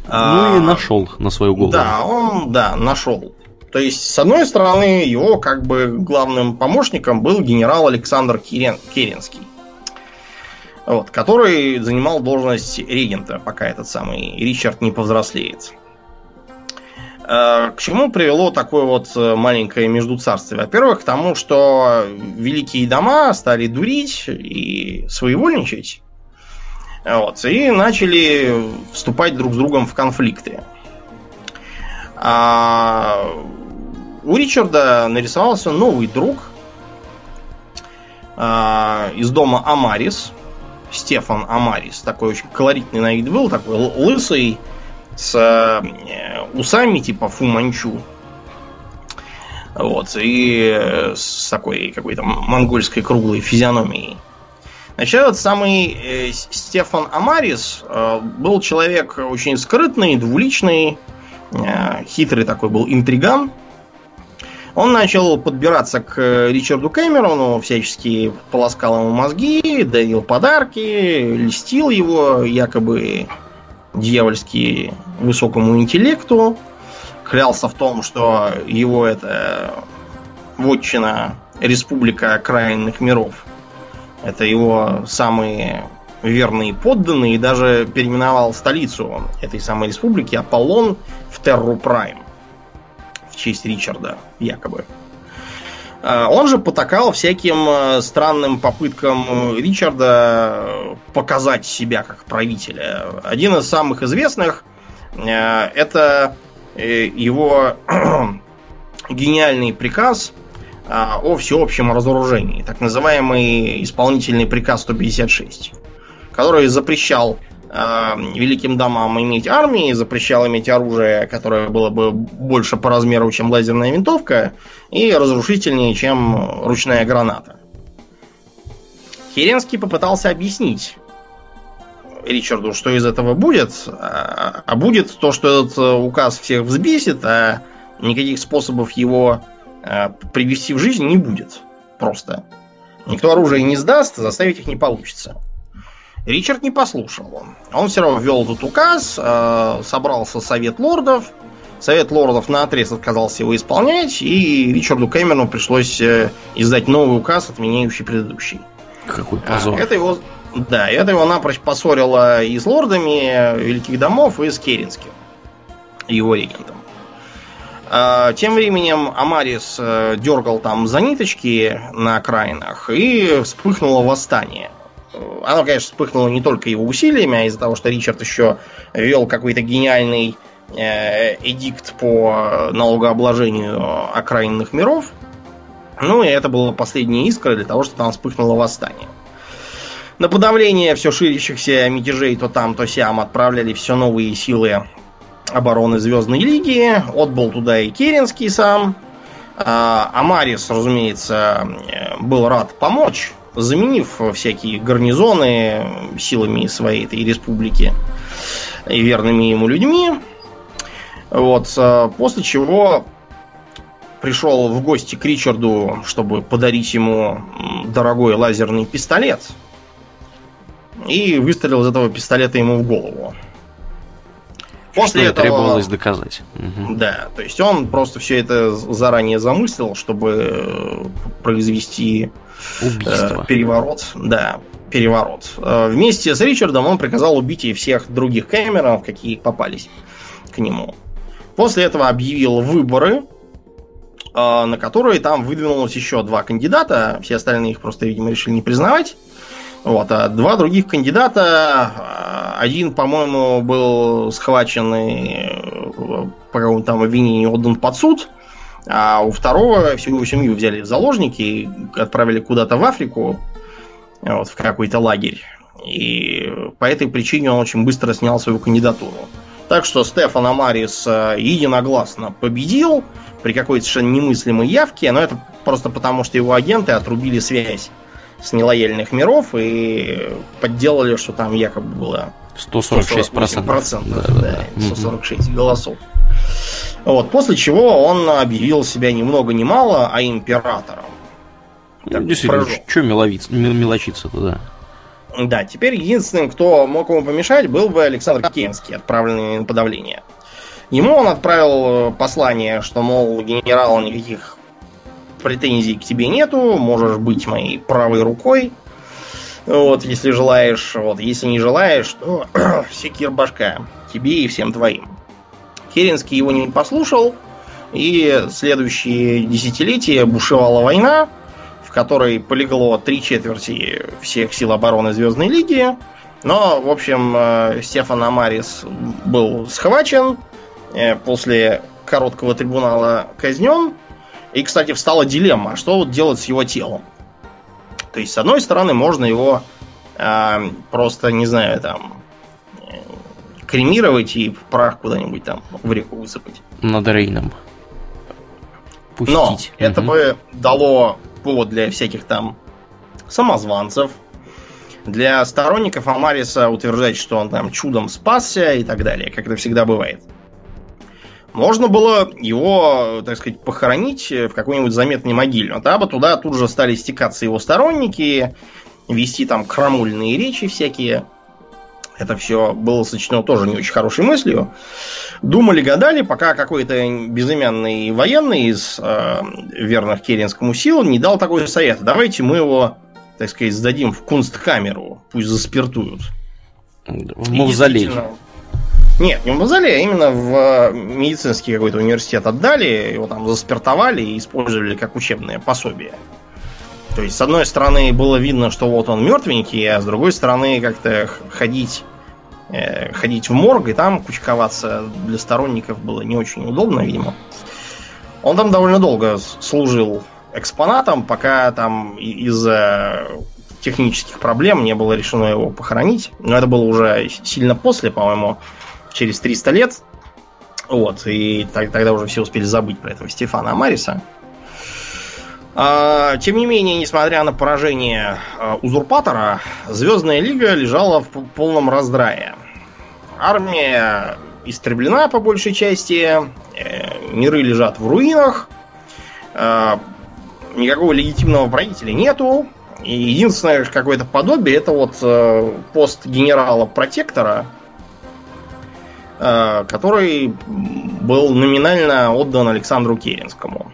Ну а, и нашел на свою голову. Да, он, да, нашел. То есть, с одной стороны, его как бы главным помощником был генерал Александр Керен, Керенский. Вот, который занимал должность регента, пока этот самый Ричард не повзрослеет. А, к чему привело такое вот э, маленькое междуцарствие? Во-первых, к тому, что великие дома стали дурить и своевольничать. Вот, и начали вступать друг с другом в конфликты. А у Ричарда нарисовался новый друг а, из дома Амарис. Стефан Амарис. Такой очень колоритный на вид был, такой лысый, с э, усами типа Фуманчу. Вот, и с такой какой-то монгольской круглой физиономией. Значит, этот самый э, Стефан Амарис э, был человек очень скрытный, двуличный, э, хитрый такой был интриган. Он начал подбираться к Ричарду Кэмерону, всячески полоскал ему мозги, дарил подарки, листил его якобы дьявольски высокому интеллекту, клялся в том, что его это вотчина республика крайних миров – это его самые верные подданные, и даже переименовал столицу этой самой республики Аполлон в Терру Прайм. В честь Ричарда, якобы. А, он же потакал всяким э, странным попыткам Ричарда показать себя как правителя. Один из самых известных э, это э, его гениальный приказ – о всеобщем разоружении, так называемый исполнительный приказ 156, который запрещал э, великим домам иметь армии, запрещал иметь оружие, которое было бы больше по размеру, чем лазерная винтовка, и разрушительнее, чем ручная граната. Керенский попытался объяснить Ричарду, что из этого будет, а, а будет то, что этот э, указ всех взбесит, а никаких способов его а, привести в жизнь не будет. Просто. Никто оружие не сдаст, заставить их не получится. Ричард не послушал. Он все равно ввел этот указ, э, собрался совет лордов. Совет лордов на отрез отказался его исполнять, и Ричарду Кэмерону пришлось э, издать новый указ, отменяющий предыдущий. Какой позор. А, это его, да, это его напрочь поссорило и с лордами Великих Домов, и с Керенским, его регентом. А, тем временем Амарис э, дергал там за ниточки на окраинах, и вспыхнуло восстание. Оно, конечно, вспыхнуло не только его усилиями, а из-за того, что Ричард еще вел какой-то гениальный э, эдикт по налогообложению окраинных миров. Ну и это было последняя искра для того, чтобы там вспыхнуло восстание. На подавление все ширящихся мятежей то там, то сям отправляли все новые силы обороны Звездной Лиги. Отбыл туда и Керенский сам. А Амарис, разумеется, был рад помочь, заменив всякие гарнизоны силами своей этой республики и верными ему людьми. Вот, а после чего пришел в гости к Ричарду, чтобы подарить ему дорогой лазерный пистолет. И выстрелил из этого пистолета ему в голову. После что этого требовалось доказать. Угу. Да, то есть он просто все это заранее замыслил, чтобы э, произвести Убийство. Э, переворот. Да, переворот. Э, вместе с Ричардом он приказал убить и всех других Кэмеронов, какие попались к нему. После этого объявил выборы, э, на которые там выдвинулось еще два кандидата. Все остальные их просто, видимо, решили не признавать. Вот, а два других кандидата, один, по-моему, был схвачен и по какому-то там обвинению отдан под суд, а у второго всю его семью взяли в заложники и отправили куда-то в Африку, вот, в какой-то лагерь. И по этой причине он очень быстро снял свою кандидатуру. Так что Стефан Амарис э, единогласно победил при какой-то совершенно немыслимой явке, но это просто потому, что его агенты отрубили связь с нелояльных миров и подделали, что там якобы было 146%. 148%, да, да, да, 146 голосов. Вот, после чего он объявил себя ни много ни мало, а императором. Ну, действительно, что мелочиться-то, да. Да, теперь единственным, кто мог ему помешать, был бы Александр Кенский, отправленный на подавление. Ему он отправил послание, что, мол, генерал, никаких претензий к тебе нету, можешь быть моей правой рукой. Вот, если желаешь, вот, если не желаешь, то секир башка тебе и всем твоим. Керенский его не послушал, и следующие десятилетия бушевала война, в которой полегло три четверти всех сил обороны Звездной Лиги. Но, в общем, э, Стефан Амарис был схвачен, э, после короткого трибунала казнен. И, кстати, встала дилемма, что делать с его телом. То есть, с одной стороны, можно его э, просто, не знаю, там, кремировать и в прах куда-нибудь там в реку высыпать. Над Рейном. Пустить. Но угу. это бы дало повод для всяких там самозванцев, для сторонников Амариса утверждать, что он там чудом спасся и так далее, как это всегда бывает. Можно было его, так сказать, похоронить в какой-нибудь заметной могиле. Вот, а бы туда тут же стали стекаться его сторонники, вести там крамульные речи всякие это все было сочтено тоже не очень хорошей мыслью. Думали, гадали, пока какой-то безымянный военный из э, верных Керенскому силам не дал такой совет. Давайте мы его, так сказать, сдадим в кунсткамеру, пусть заспиртуют. В мавзолей. Нет, не в мавзолей, а именно в медицинский какой-то университет отдали, его там заспиртовали и использовали как учебное пособие. То есть, с одной стороны, было видно, что вот он мертвенький, а с другой стороны, как-то ходить, э, ходить в морг и там кучковаться для сторонников было не очень удобно, видимо. Он там довольно долго служил экспонатом, пока там из-за технических проблем не было решено его похоронить. Но это было уже сильно после, по-моему, через 300 лет. Вот, и тогда уже все успели забыть про этого Стефана Амариса. А, тем не менее, несмотря на поражение а, узурпатора, Звездная Лига лежала в полном раздрае. Армия истреблена по большей части, э, миры лежат в руинах, а, никакого легитимного правителя нету, и единственное какое-то подобие это вот э, пост генерала-протектора, э, который был номинально отдан Александру Керенскому.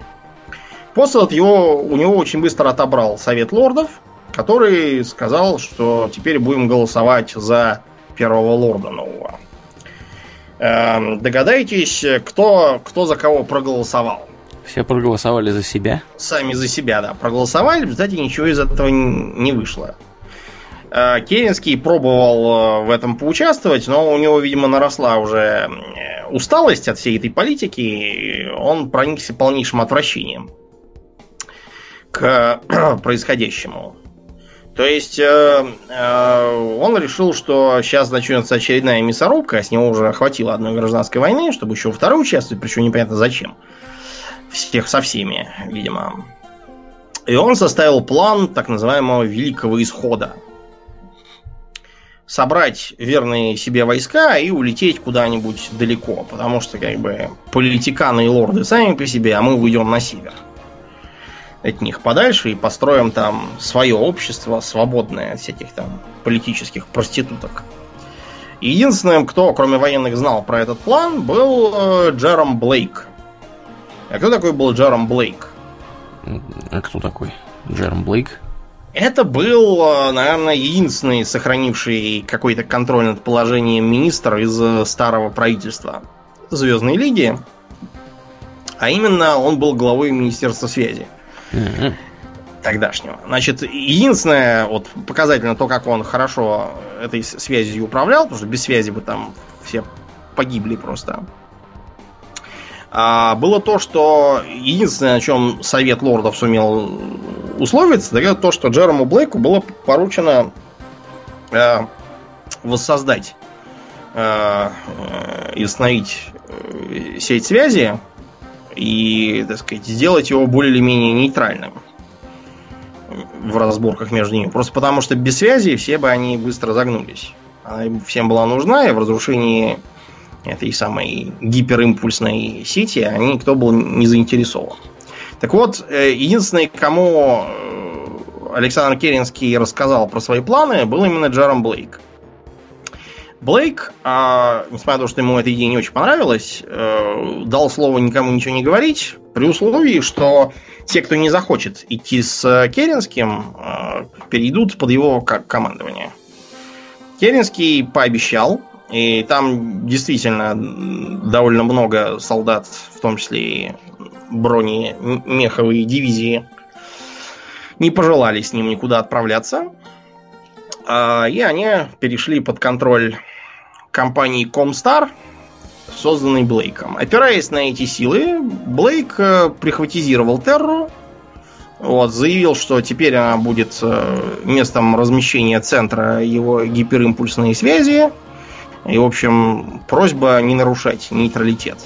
Этот его, у него очень быстро отобрал Совет Лордов, который сказал, что теперь будем голосовать за первого лорда нового. Эм, догадайтесь, кто, кто за кого проголосовал? Все проголосовали за себя? Сами за себя, да. Проголосовали, в результате ничего из этого не вышло. Э, Керенский пробовал э, в этом поучаствовать, но у него, видимо, наросла уже э, усталость от всей этой политики, и он проникся полнейшим отвращением к происходящему. То есть э, э, он решил, что сейчас начнется очередная мясорубка, а с него уже хватило одной гражданской войны, чтобы еще второй участвовать, причем непонятно зачем. Всех со всеми, видимо. И он составил план так называемого Великого Исхода. Собрать верные себе войска и улететь куда-нибудь далеко, потому что как бы политиканы и лорды сами по себе, а мы уйдем на север от них подальше и построим там свое общество, свободное от всяких там политических проституток. Единственным, кто, кроме военных, знал про этот план, был э, Джером Блейк. А кто такой был Джером Блейк? А кто такой Джером Блейк? Это был, э, наверное, единственный сохранивший какой-то контроль над положением министр из э, старого правительства Звездной Лиги. А именно, он был главой Министерства связи. Mm-hmm. Тогдашнего. Значит, единственное, вот показательно то, как он хорошо этой связью управлял, потому что без связи бы там все погибли просто. А, было то, что единственное, о чем Совет Лордов сумел условиться, это то, что Джерому Блейку было поручено э, воссоздать э, э и установить э, сеть связи и, так сказать, сделать его более или менее нейтральным в разборках между ними. Просто потому что без связи все бы они быстро загнулись. Она им всем была нужна, и в разрушении этой самой гиперимпульсной сети они никто был не заинтересован. Так вот, э, единственный, кому э, Александр Керенский рассказал про свои планы, был именно Джером Блейк. Блейк, а, несмотря на то, что ему эта идея не очень понравилась, э, дал слово никому ничего не говорить, при условии, что те, кто не захочет идти с Керенским, перейдут под его командование. Керенский пообещал, и там действительно довольно много солдат, в том числе и брони меховые дивизии, не пожелали с ним никуда отправляться. А, и они перешли под контроль компании Comstar, созданной Блейком. Опираясь на эти силы, Блейк э, прихватизировал Терру, вот, заявил, что теперь она будет э, местом размещения центра его гиперимпульсной связи. И, в общем, просьба не нарушать нейтралитет.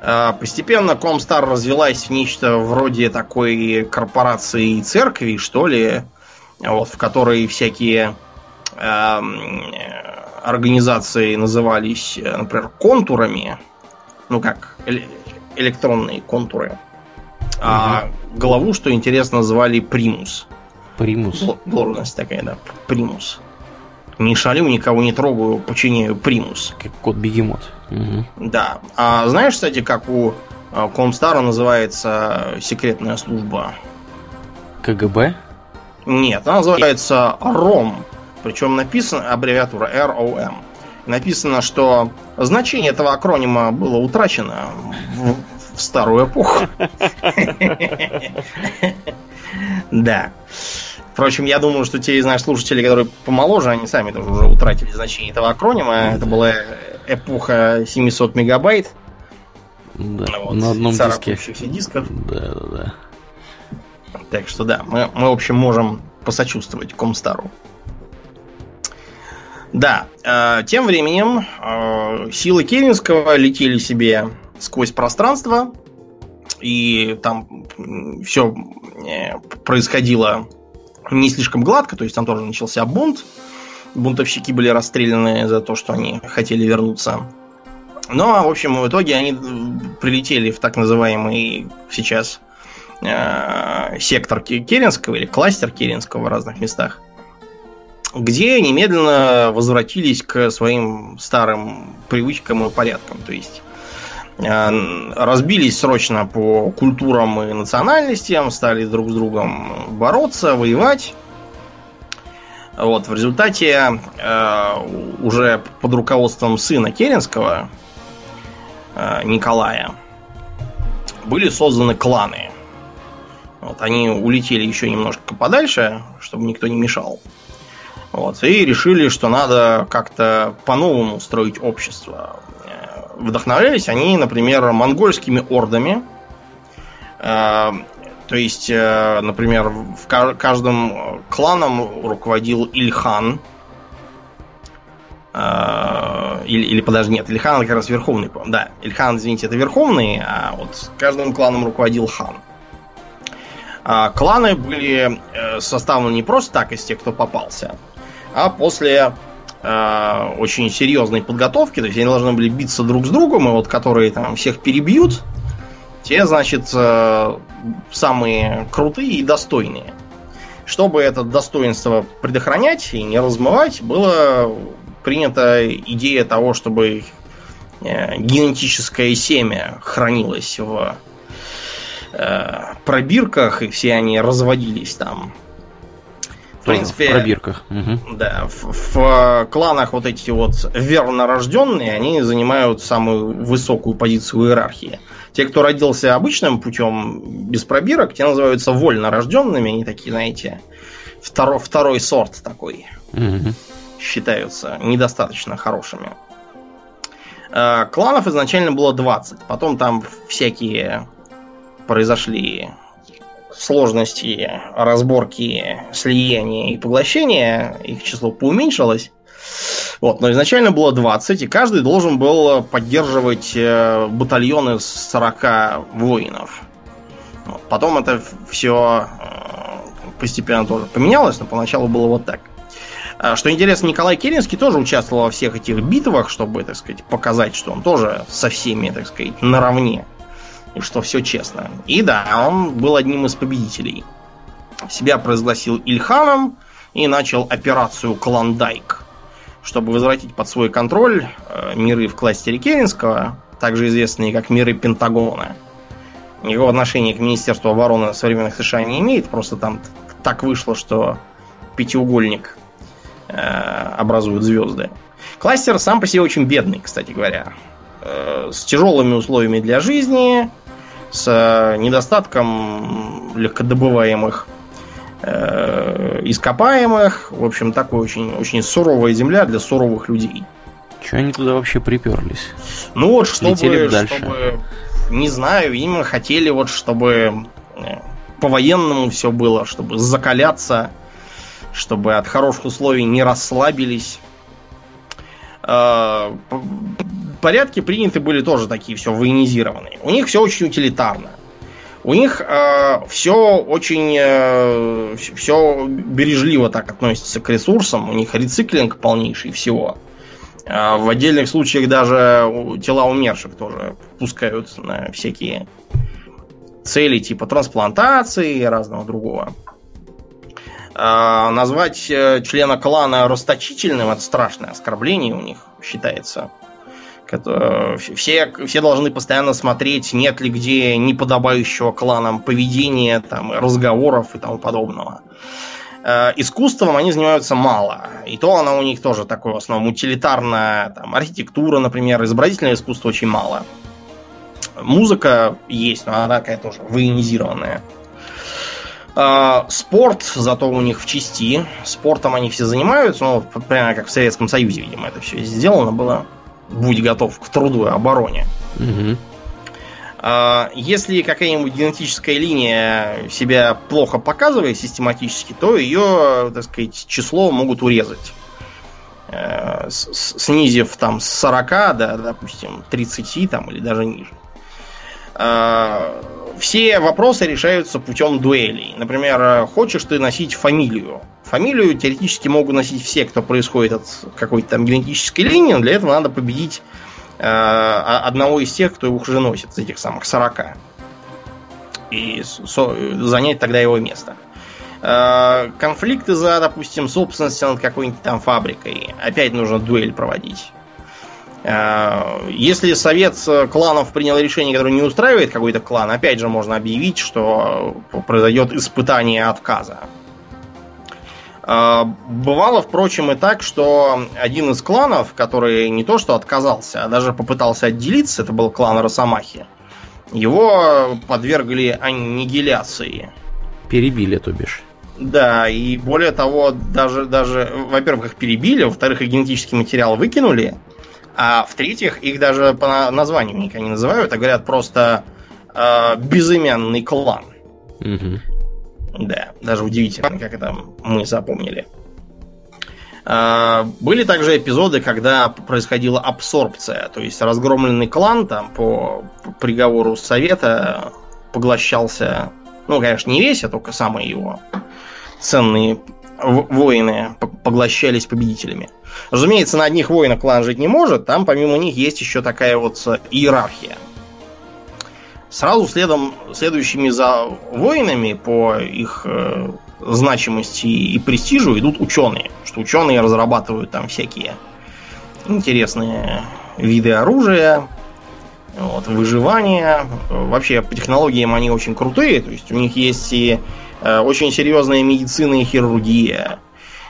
А, постепенно Комстар развелась в нечто вроде такой корпорации церкви, что ли, вот, в которой всякие эм, организации назывались, э, например, контурами, ну как, электронные контуры. А главу, что интересно, называли примус. Примус. Должность такая, да. Примус. Не шалю, никого не трогаю, подчиняю примус. Как кот бегемот. Угу. Да. А знаешь, кстати, как у э, Комстара называется секретная служба? КГБ? Нет, она называется РОМ. Причем написано аббревиатура ROM. Написано, что значение этого акронима было утрачено в, в старую эпоху. Да. Впрочем, я думаю, что те из наших слушателей, которые помоложе, они сами тоже уже утратили значение этого акронима. Это была эпоха 700 мегабайт. Да, вот, на одном диске. дисков. Да, да, да. Так что да, мы, мы, в общем, можем посочувствовать Комстару. Да, э, тем временем э, силы Керенского летели себе сквозь пространство, и там все э, происходило не слишком гладко, то есть там тоже начался бунт. Бунтовщики были расстреляны за то, что они хотели вернуться. Но, в общем, в итоге они прилетели в так называемый сейчас э, сектор Керенского или кластер Керенского в разных местах, где немедленно возвратились к своим старым привычкам и порядкам. То есть э, разбились срочно по культурам и национальностям, стали друг с другом бороться, воевать. Вот, в результате э, уже под руководством сына Керенского, э, Николая, были созданы кланы. Вот, они улетели еще немножко подальше, чтобы никто не мешал. Вот, и решили, что надо как-то по-новому строить общество. Э, вдохновлялись они, например, монгольскими ордами. Э, то есть, э, например, в каждом кланом руководил Ильхан. Или, или подожди, нет, Ильхан как раз верховный, Да, Ильхан, извините, это верховный, а вот каждым кланом руководил хан. А кланы были составлены не просто так из тех, кто попался, а после э, очень серьезной подготовки, то есть они должны были биться друг с другом, и вот которые там всех перебьют, те, значит, э, самые крутые и достойные. Чтобы это достоинство предохранять и не размывать, было принята идея того, чтобы э, генетическое семя хранилось в э, пробирках, и все они разводились там в принципе, в пробирках. Угу. Да, в, в кланах вот эти вот верно рожденные, они занимают самую высокую позицию в иерархии. Те, кто родился обычным путем без пробирок, те называются вольно рожденными, они такие, знаете, второй, второй сорт такой. Угу. Считаются недостаточно хорошими. А, кланов изначально было 20, потом там всякие произошли сложности разборки, слияния и поглощения, их число поуменьшилось. Вот, но изначально было 20, и каждый должен был поддерживать э, батальоны с 40 воинов. Вот, потом это все э, постепенно тоже поменялось, но поначалу было вот так. А, что интересно, Николай Керенский тоже участвовал во всех этих битвах, чтобы, так сказать, показать, что он тоже со всеми, так сказать, наравне что все честно. И да, он был одним из победителей. Себя провозгласил Ильханом и начал операцию Клондайк, чтобы возвратить под свой контроль э, миры в кластере Керенского, также известные как миры Пентагона. Его отношение к Министерству обороны современных США не имеет, просто там так вышло, что пятиугольник э, образуют звезды. Кластер сам по себе очень бедный, кстати говоря. Э, с тяжелыми условиями для жизни, с э, недостатком легкодобываемых э, ископаемых. В общем, такой очень, очень суровая земля для суровых людей. Че они туда вообще приперлись? Ну вот, чтобы, чтобы не знаю, видимо, хотели вот, чтобы э, по-военному все было, чтобы закаляться, чтобы от хороших условий не расслабились. Порядки приняты были тоже такие все военизированные. У них все очень утилитарно. У них э, все очень э, все бережливо так относится к ресурсам. У них рециклинг полнейший всего. Э, в отдельных случаях даже тела умерших тоже пускают на всякие цели типа трансплантации и разного другого. Э, назвать э, члена клана расточительным это страшное оскорбление у них считается. Все, все должны постоянно смотреть, нет ли где неподобающего кланам поведения, там, разговоров и тому подобного. Э, искусством они занимаются мало. И то оно у них тоже такое в основном утилитарная там, архитектура, например, изобразительное искусство очень мало. Музыка есть, но она такая тоже военизированная. Э, спорт, зато у них в части. Спортом они все занимаются, ну, прямо как в Советском Союзе, видимо, это все сделано было будь готов к труду и обороне. Угу. Если какая-нибудь генетическая линия себя плохо показывает систематически, то ее, так сказать, число могут урезать. Э, снизив там с 40 до, допустим, 30 там, или даже ниже. Э, все вопросы решаются путем дуэлей. Например, хочешь ты носить фамилию? Фамилию теоретически могут носить все, кто происходит от какой-то там генетической линии, но для этого надо победить э, одного из тех, кто их уже носит, этих самых 40. И со, занять тогда его место. Э, конфликты за, допустим, собственность над какой-нибудь там фабрикой. Опять нужно дуэль проводить. Э, если совет кланов принял решение, которое не устраивает какой-то клан, опять же можно объявить, что произойдет испытание отказа. Э, бывало, впрочем, и так, что один из кланов, который не то что отказался, а даже попытался отделиться, это был клан Росомахи, его подвергли аннигиляции. Перебили, то бишь. Да, и более того, даже, даже во-первых, их перебили, во-вторых, их генетический материал выкинули, а в-третьих, их даже по названию никогда не называют, а говорят просто э, безымянный клан. Угу. Да, даже удивительно, как это мы запомнили. Э, были также эпизоды, когда происходила абсорбция, то есть разгромленный клан там по приговору совета поглощался, ну, конечно, не весь, а только самые его ценные воины поглощались победителями. Разумеется, на одних воинах клан жить не может, там помимо них есть еще такая вот э, иерархия. Сразу следом, следующими за воинами по их э, значимости и престижу идут ученые. Что ученые разрабатывают там всякие интересные виды оружия, вот, выживания. Вообще по технологиям они очень крутые. То есть у них есть и очень серьезная медицина и хирургия,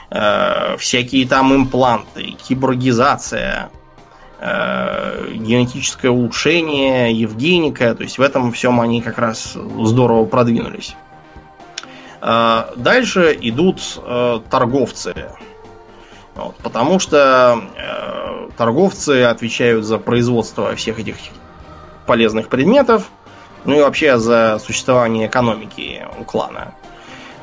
э, всякие там импланты, киборгизация, э, генетическое улучшение, евгеника. То есть в этом всем они как раз здорово продвинулись. Э, дальше идут э, торговцы. Вот, потому что э, торговцы отвечают за производство всех этих полезных предметов, ну и вообще за существование экономики у клана.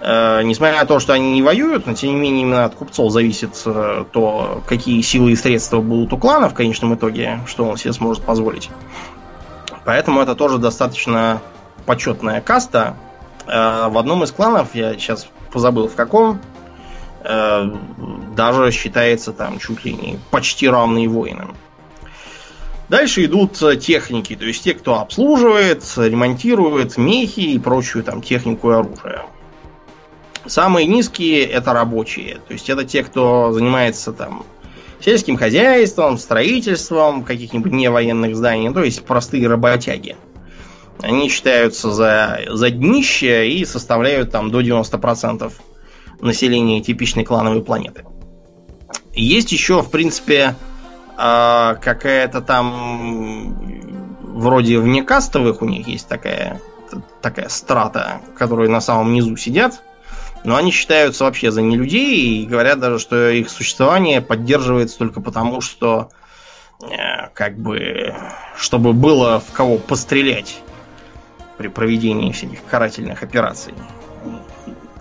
Э, несмотря на то, что они не воюют, но тем не менее именно от купцов зависит э, то, какие силы и средства будут у клана в конечном итоге, что он себе сможет позволить. Поэтому это тоже достаточно почетная каста. Э, в одном из кланов, я сейчас позабыл в каком, даже считается там чуть ли не почти равный воинам. Дальше идут техники, то есть те, кто обслуживает, ремонтирует мехи и прочую там технику и оружие. Самые низкие это рабочие. То есть это те, кто занимается там сельским хозяйством, строительством каких-нибудь невоенных зданий, то есть простые работяги. Они считаются за, за днище и составляют там до 90% населения типичной клановой планеты. Есть еще, в принципе, а, какая-то там вроде внекастовых у них есть такая, такая страта, которые на самом низу сидят но они считаются вообще за не людей и говорят даже, что их существование поддерживается только потому, что э, как бы чтобы было в кого пострелять при проведении всяких карательных операций.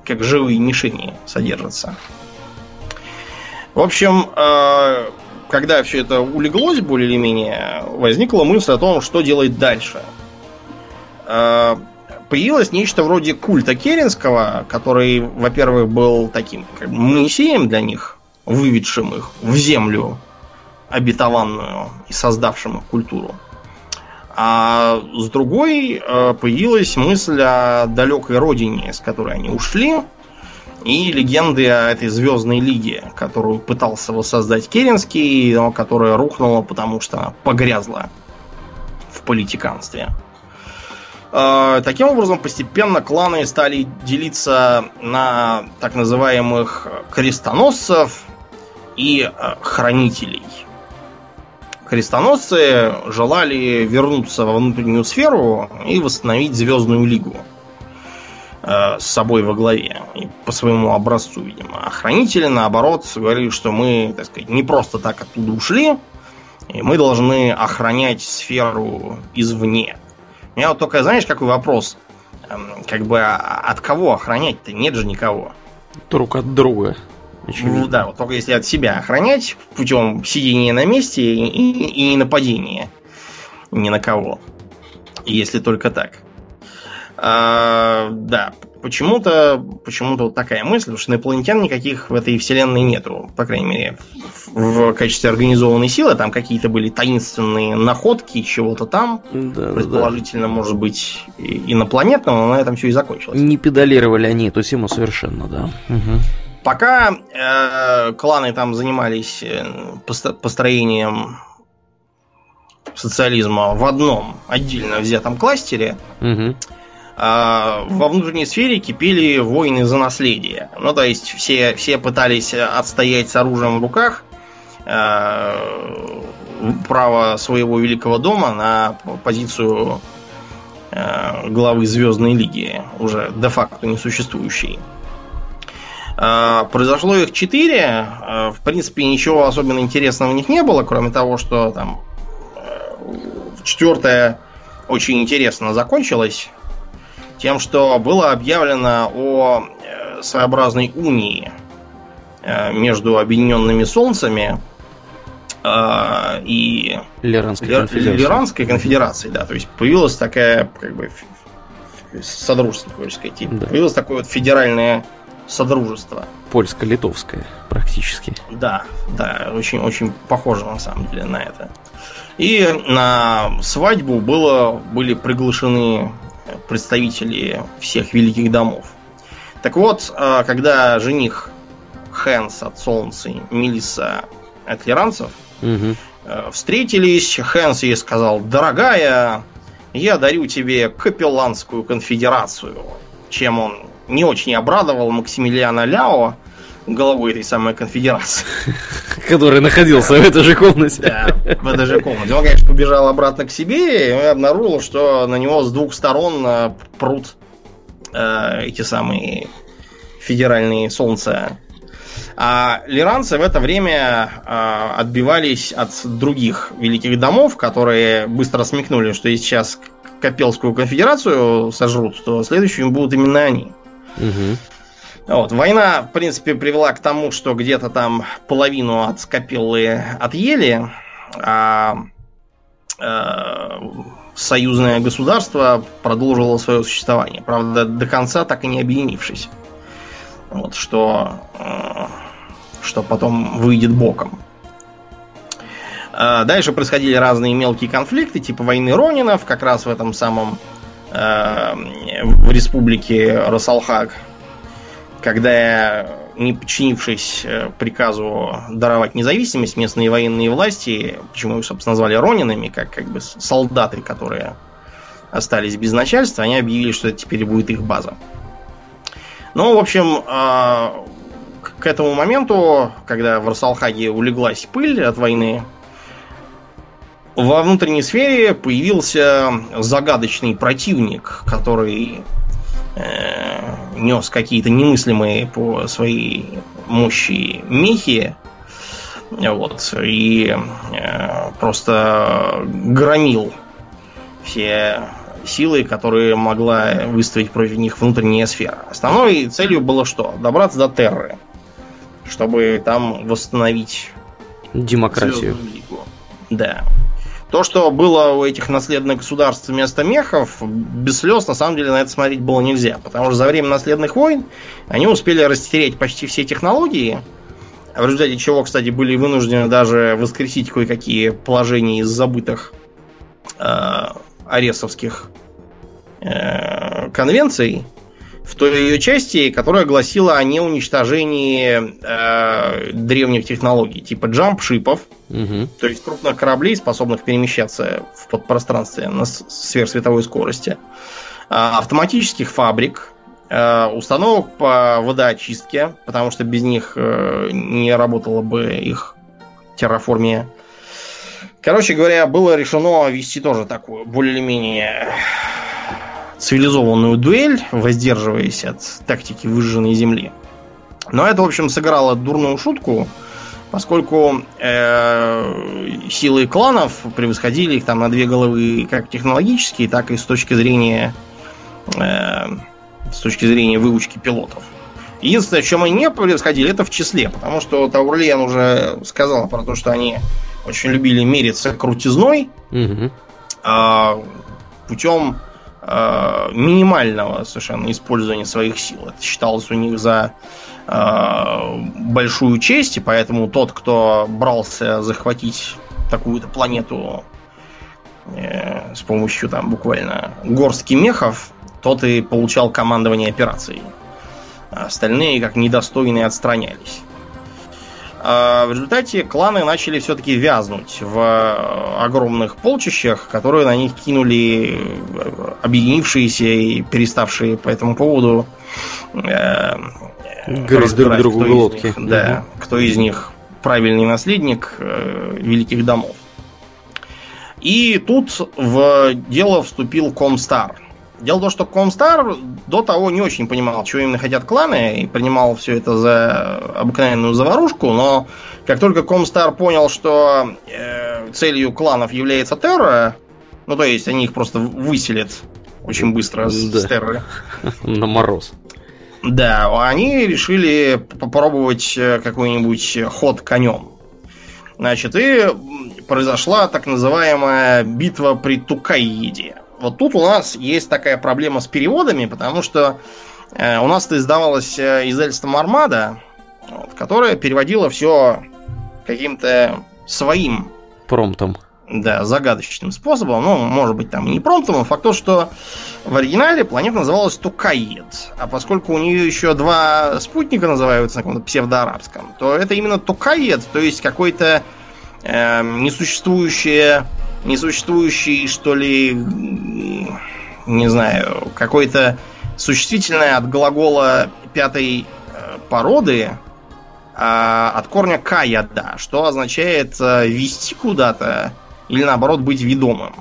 Как живые мишени содержатся. В общем, э, когда все это улеглось более или менее, возникла мысль о том, что делать дальше. Появилось нечто вроде культа Керенского, который, во-первых, был таким как бы, Моисеем для них, выведшим их в землю обетованную и создавшим их культуру. А с другой э, появилась мысль о далекой родине, с которой они ушли, и легенды о этой звездной лиге, которую пытался воссоздать Керенский, но которая рухнула, потому что погрязла в политиканстве. Э, таким образом, постепенно кланы стали делиться на так называемых крестоносцев и э, хранителей. Крестоносцы желали вернуться во внутреннюю сферу и восстановить Звездную Лигу э, с собой во главе. И по своему образцу, видимо. А хранители, наоборот, говорили, что мы, так сказать, не просто так оттуда ушли, и мы должны охранять сферу извне. У меня вот только, знаешь, какой вопрос? Эм, как бы а, от кого охранять-то? Нет же никого. Друг от друга. Очевидно. Ну да, вот только если от себя охранять путем сидения на месте и, и, и не нападения ни на кого. Если только так. А, да, почему-то почему вот такая мысль, что инопланетян никаких в этой вселенной нету, по крайней мере, в, в качестве организованной силы. Там какие-то были таинственные находки чего-то там, да, предположительно, да. может быть, инопланетного, но на этом все и закончилось. Не педалировали они эту тему совершенно, да. Угу. Пока э, кланы там занимались э, построением социализма в одном отдельно взятом кластере, угу. А, во внутренней сфере кипели войны за наследие. Ну, то есть все, все пытались отстоять с оружием в руках а, право своего великого дома на позицию а, главы Звездной Лиги, уже де-факто несуществующей. Произошло их четыре. В принципе, ничего особенно интересного в них не было, кроме того, что там четвертая очень интересно закончилась тем, что было объявлено о э, своеобразной унии э, между Объединенными Солнцами э, и Лиранской конфедерацией. Лиранской конфедерацией, да. То есть появилась такая, как бы, содружество, хочешь сказать. Да. Появилось такое вот федеральное содружество. Польско-литовское, практически. Да, да, очень-очень похоже на самом деле на это. И на свадьбу было, были приглашены представители всех великих домов. Так вот, а, когда жених Хэнс от Солнца и Мелисса от Лиранцев угу. встретились, Хэнс ей сказал, дорогая, я дарю тебе капелланскую конфедерацию, чем он не очень обрадовал Максимилиана Ляо, головой этой самой конфедерации. Который находился в этой же комнате. Да, в этой же комнате. Он, конечно, побежал обратно к себе и обнаружил, что на него с двух сторон э, прут э, эти самые федеральные солнца. А лиранцы в это время э, отбивались от других великих домов, которые быстро смекнули, что если сейчас Капелскую конфедерацию сожрут, то следующими будут именно они. Угу. Вот. Война, в принципе, привела к тому, что где-то там половину от Скопиллы отъели, а э, союзное государство продолжило свое существование. Правда, до конца так и не объединившись. Вот, что, э, что потом выйдет боком. Э, дальше происходили разные мелкие конфликты, типа войны Ронинов, как раз в этом самом э, в республике Росалхак, когда, не подчинившись э, приказу даровать независимость, местные военные власти, почему их, собственно, назвали ронинами, как, как бы солдаты, которые остались без начальства, они объявили, что это теперь будет их база. Ну, в общем, а, к этому моменту, когда в Росалхаге улеглась пыль от войны, во внутренней сфере появился загадочный противник, который э, нес какие-то немыслимые по своей мощи мехи. Вот, и э, просто громил все силы, которые могла выставить против них внутренняя сфера. Основной целью было что? Добраться до Терры, чтобы там восстановить демократию. Да. То, что было у этих наследных государств вместо мехов, без слез на самом деле на это смотреть было нельзя. Потому что за время наследных войн они успели растереть почти все технологии, в результате чего, кстати, были вынуждены даже воскресить кое-какие положения из забытых э, аресовских э, конвенций в той ее части, которая гласила о неуничтожении э, древних технологий, типа джамп-шипов, угу. то есть крупных кораблей, способных перемещаться в подпространстве на сверхсветовой скорости, э, автоматических фабрик, э, установок по водоочистке, потому что без них э, не работала бы их терраформия. Короче говоря, было решено вести тоже такую более-менее цивилизованную дуэль, воздерживаясь от тактики выжженной земли. Но это, в общем, сыграло дурную шутку, поскольку э, силы кланов превосходили их там на две головы как технологически, так и с точки зрения э, с точки зрения выучки пилотов. Единственное, в чем они не превосходили, это в числе, потому что Таурлиен уже сказал про то, что они очень любили мериться крутизной. Угу. путем э, минимального совершенно использования своих сил. Это считалось у них за э, большую честь, и поэтому тот, кто брался захватить такую-то планету э, с помощью там буквально горстки мехов, тот и получал командование операцией. А остальные, как недостойные, отстранялись. А в результате кланы начали все-таки вязнуть в э, огромных полчищах, которые на них кинули э, объединившиеся и переставшие по этому поводу э, Грызть друг другу глотки. Них, да, угу. кто из них правильный наследник э, великих домов. И тут в дело вступил Комстар – Дело в том, что Комстар до того не очень понимал, чего именно хотят кланы, и принимал все это за обыкновенную заварушку, но как только Комстар понял, что э, целью кланов является терра, ну то есть они их просто выселят очень быстро с, да. с терры. На мороз. Да, они решили попробовать э, какой-нибудь ход конем. Значит, и произошла так называемая битва при Тукаиде. Вот тут у нас есть такая проблема с переводами, потому что э, у нас-то издавалась э, издательством Армада, вот, которая переводила все каким-то своим промптом. Да, загадочным способом. Ну, может быть, там и не промптом, но факт то, что в оригинале планета называлась Тукаид. А поскольку у нее еще два спутника называются на каком-то псевдоарабском, то это именно Тукаид, то есть какой-то э, несуществующее несуществующий, что ли, не знаю, какой-то существительное от глагола пятой э, породы, а от корня каяда, что означает э, вести куда-то или наоборот быть ведомым.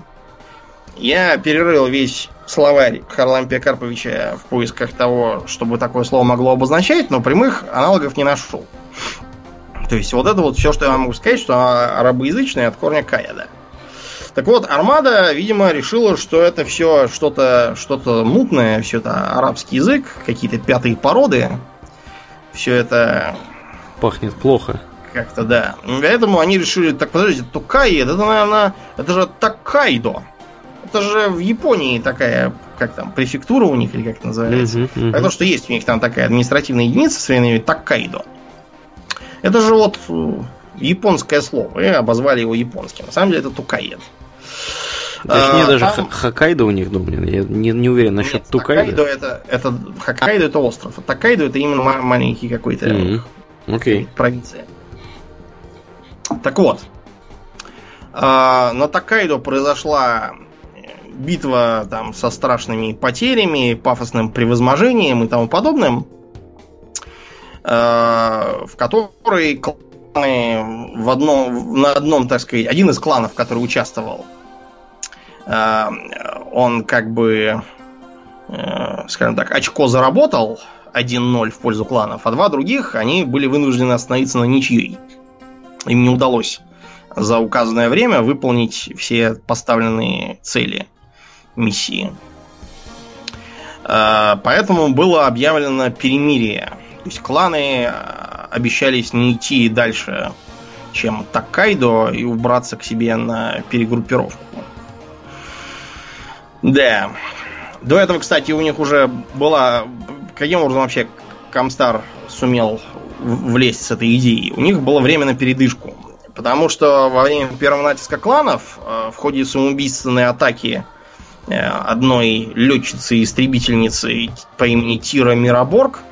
Я перерыл весь словарь Харлампия Карповича в поисках того, чтобы такое слово могло обозначать, но прямых аналогов не нашел. То есть вот это вот все, что я могу сказать, что арабоязычное от корня каяда. Так вот, Армада, видимо, решила, что это все что-то что мутное, все это арабский язык, какие-то пятые породы. Все это... Пахнет плохо. Как-то да. Поэтому они решили, так подождите, Токай, это, наверное, это же Такайдо. Это же в Японии такая, как там, префектура у них, или как это называется. Uh-huh, uh-huh. То, что есть у них там такая административная единица с временами Такайдо. Это же вот э, японское слово, и обозвали его японским. На самом деле это Тукаед. Точнее, а, даже там... Хоккайдо у них, думаю, я не, не уверен насчет Нет, Тукайдо. Хоккайдо это, это, Хоккайдо это остров, а Токайдо это именно маленький какой-то mm-hmm. okay. провинция. Так вот, а, на Токайдо произошла битва там со страшными потерями, пафосным превозможением и тому подобным, в которой в одном, на одном, так сказать, один из кланов, который участвовал, э, он как бы, э, скажем так, очко заработал 1-0 в пользу кланов, а два других, они были вынуждены остановиться на ничьей. Им не удалось за указанное время выполнить все поставленные цели миссии. Э, поэтому было объявлено перемирие. То есть кланы обещались не идти дальше, чем Такайдо, и убраться к себе на перегруппировку. Да. До этого, кстати, у них уже была... Каким образом вообще Камстар сумел влезть с этой идеей? У них было время на передышку. Потому что во время первого натиска кланов э, в ходе самоубийственной атаки э, одной летчицы-истребительницы по имени Тира Мираборг Э,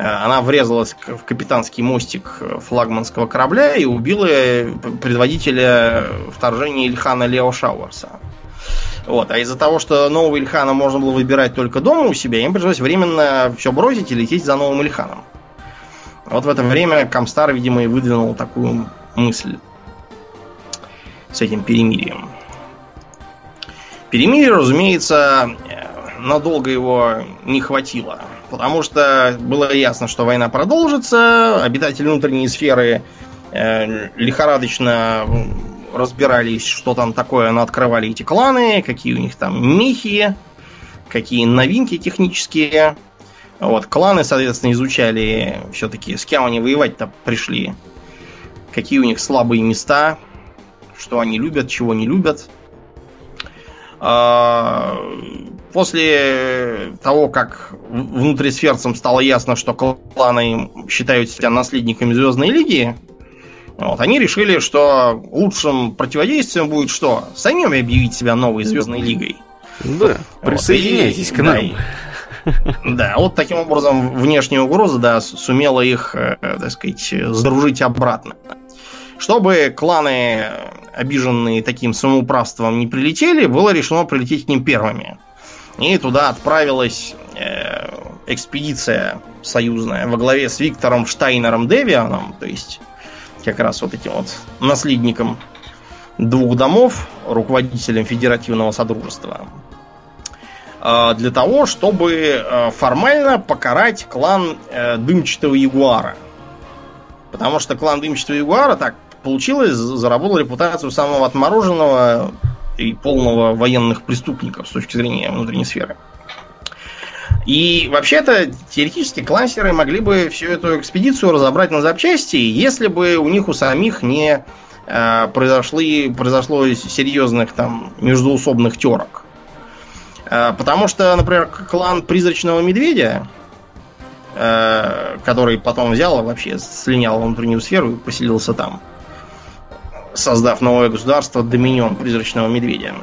она врезалась в капитанский мостик флагманского корабля и убила предводителя вторжения Ильхана Лео Шауэрса. Вот. А из-за того, что нового Ильхана можно было выбирать только дома у себя, им пришлось временно все бросить и лететь за новым Ильханом. Вот в это время Камстар, видимо, и выдвинул такую мысль с этим перемирием. Перемирие, разумеется, надолго его не хватило. Потому что было ясно, что война продолжится, обитатели внутренней сферы э, лихорадочно разбирались, что там такое, открывали эти кланы, какие у них там мехи, какие новинки технические. Вот, кланы, соответственно, изучали все-таки, с кем они воевать-то пришли, какие у них слабые места, что они любят, чего не любят. После того, как внутрисферцам стало ясно, что кланы считают себя наследниками Звездной Лиги, вот, они решили, что лучшим противодействием будет что? Самим объявить себя новой Звездной Лигой. Да, присоединяйтесь вот, и, к нам. Да, да, вот таким образом внешняя угроза, да, сумела их, э, так сказать, задружить обратно. Чтобы кланы, обиженные таким самоуправством, не прилетели, было решено прилететь к ним первыми. И туда отправилась э, экспедиция союзная во главе с Виктором Штайнером Девианом, то есть как раз вот этим вот наследником двух домов, руководителем Федеративного Содружества, э, для того, чтобы э, формально покарать клан э, Дымчатого Ягуара. Потому что клан Дымчатого Ягуара так получилось, заработал репутацию самого отмороженного и полного военных преступников с точки зрения внутренней сферы. И вообще-то, теоретически, классеры могли бы всю эту экспедицию разобрать на запчасти, если бы у них у самих не э, произошли, произошло серьезных там междуусобных терок. Э, потому что, например, клан Призрачного Медведя, э, который потом взял вообще слинял внутреннюю сферу и поселился там, создав новое государство Доминион Призрачного Медведя.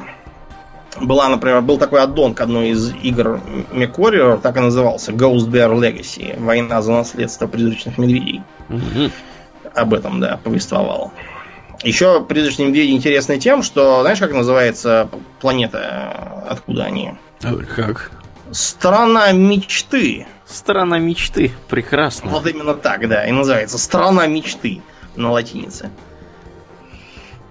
Была, например, был такой аддон к одной из игр MechWarrior, так и назывался, Ghost Bear Legacy, война за наследство призрачных медведей. Mm-hmm. Об этом, да, повествовал. Еще призрачные медведи интересны тем, что, знаешь, как называется планета, откуда они? Как? Страна мечты. Страна мечты, прекрасно. Вот именно так, да, и называется Страна мечты на латинице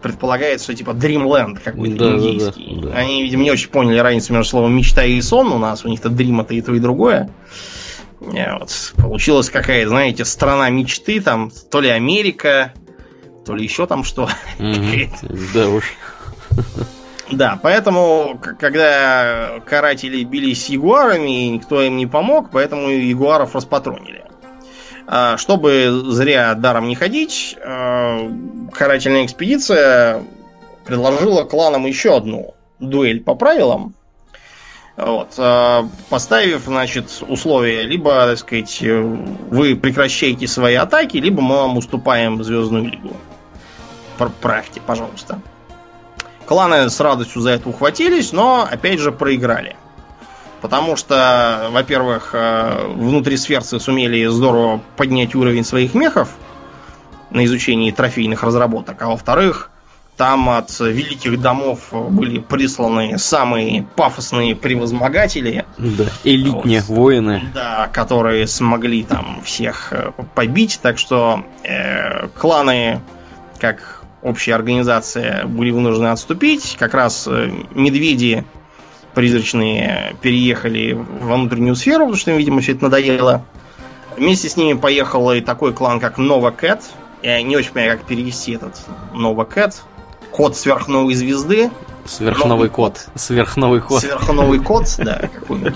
предполагает, что типа Dreamland какой-то да, индийский. Да, да, да. Они, видимо, не очень поняли разницу между словом мечта и сон. У нас у них-то Dream это и то, и другое. И вот, получилась какая-то, знаете, страна мечты, там то ли Америка, то ли еще там что. Да уж. Да, поэтому, когда каратели бились с ягуарами, никто им не помог, поэтому ягуаров распатронили. А, чтобы зря даром не ходить, а, карательная экспедиция предложила кланам еще одну дуэль по правилам. Вот, а, поставив, значит, условия, либо, так сказать, вы прекращаете свои атаки, либо мы вам уступаем Звездную Лигу. Правьте, пожалуйста. Кланы с радостью за это ухватились, но, опять же, проиграли. Потому что, во-первых, э, внутри сферцы сумели здорово поднять уровень своих мехов на изучении трофейных разработок, а во-вторых, там от великих домов были присланы самые пафосные превозмогатели. Да, элитные вот, воины. Да, которые смогли там всех э, побить. Так что э, кланы, как общая организация, были вынуждены отступить. Как раз э, медведи призрачные переехали во внутреннюю сферу, потому что им, видимо, все это надоело. Вместе с ними поехал и такой клан, как Нова Кэт. Я не очень понимаю, как перевести этот Нова Кэт. Кот сверхновой звезды. Сверхновый кот. Сверхновый кот. Сверхновый кот, да, какой-нибудь.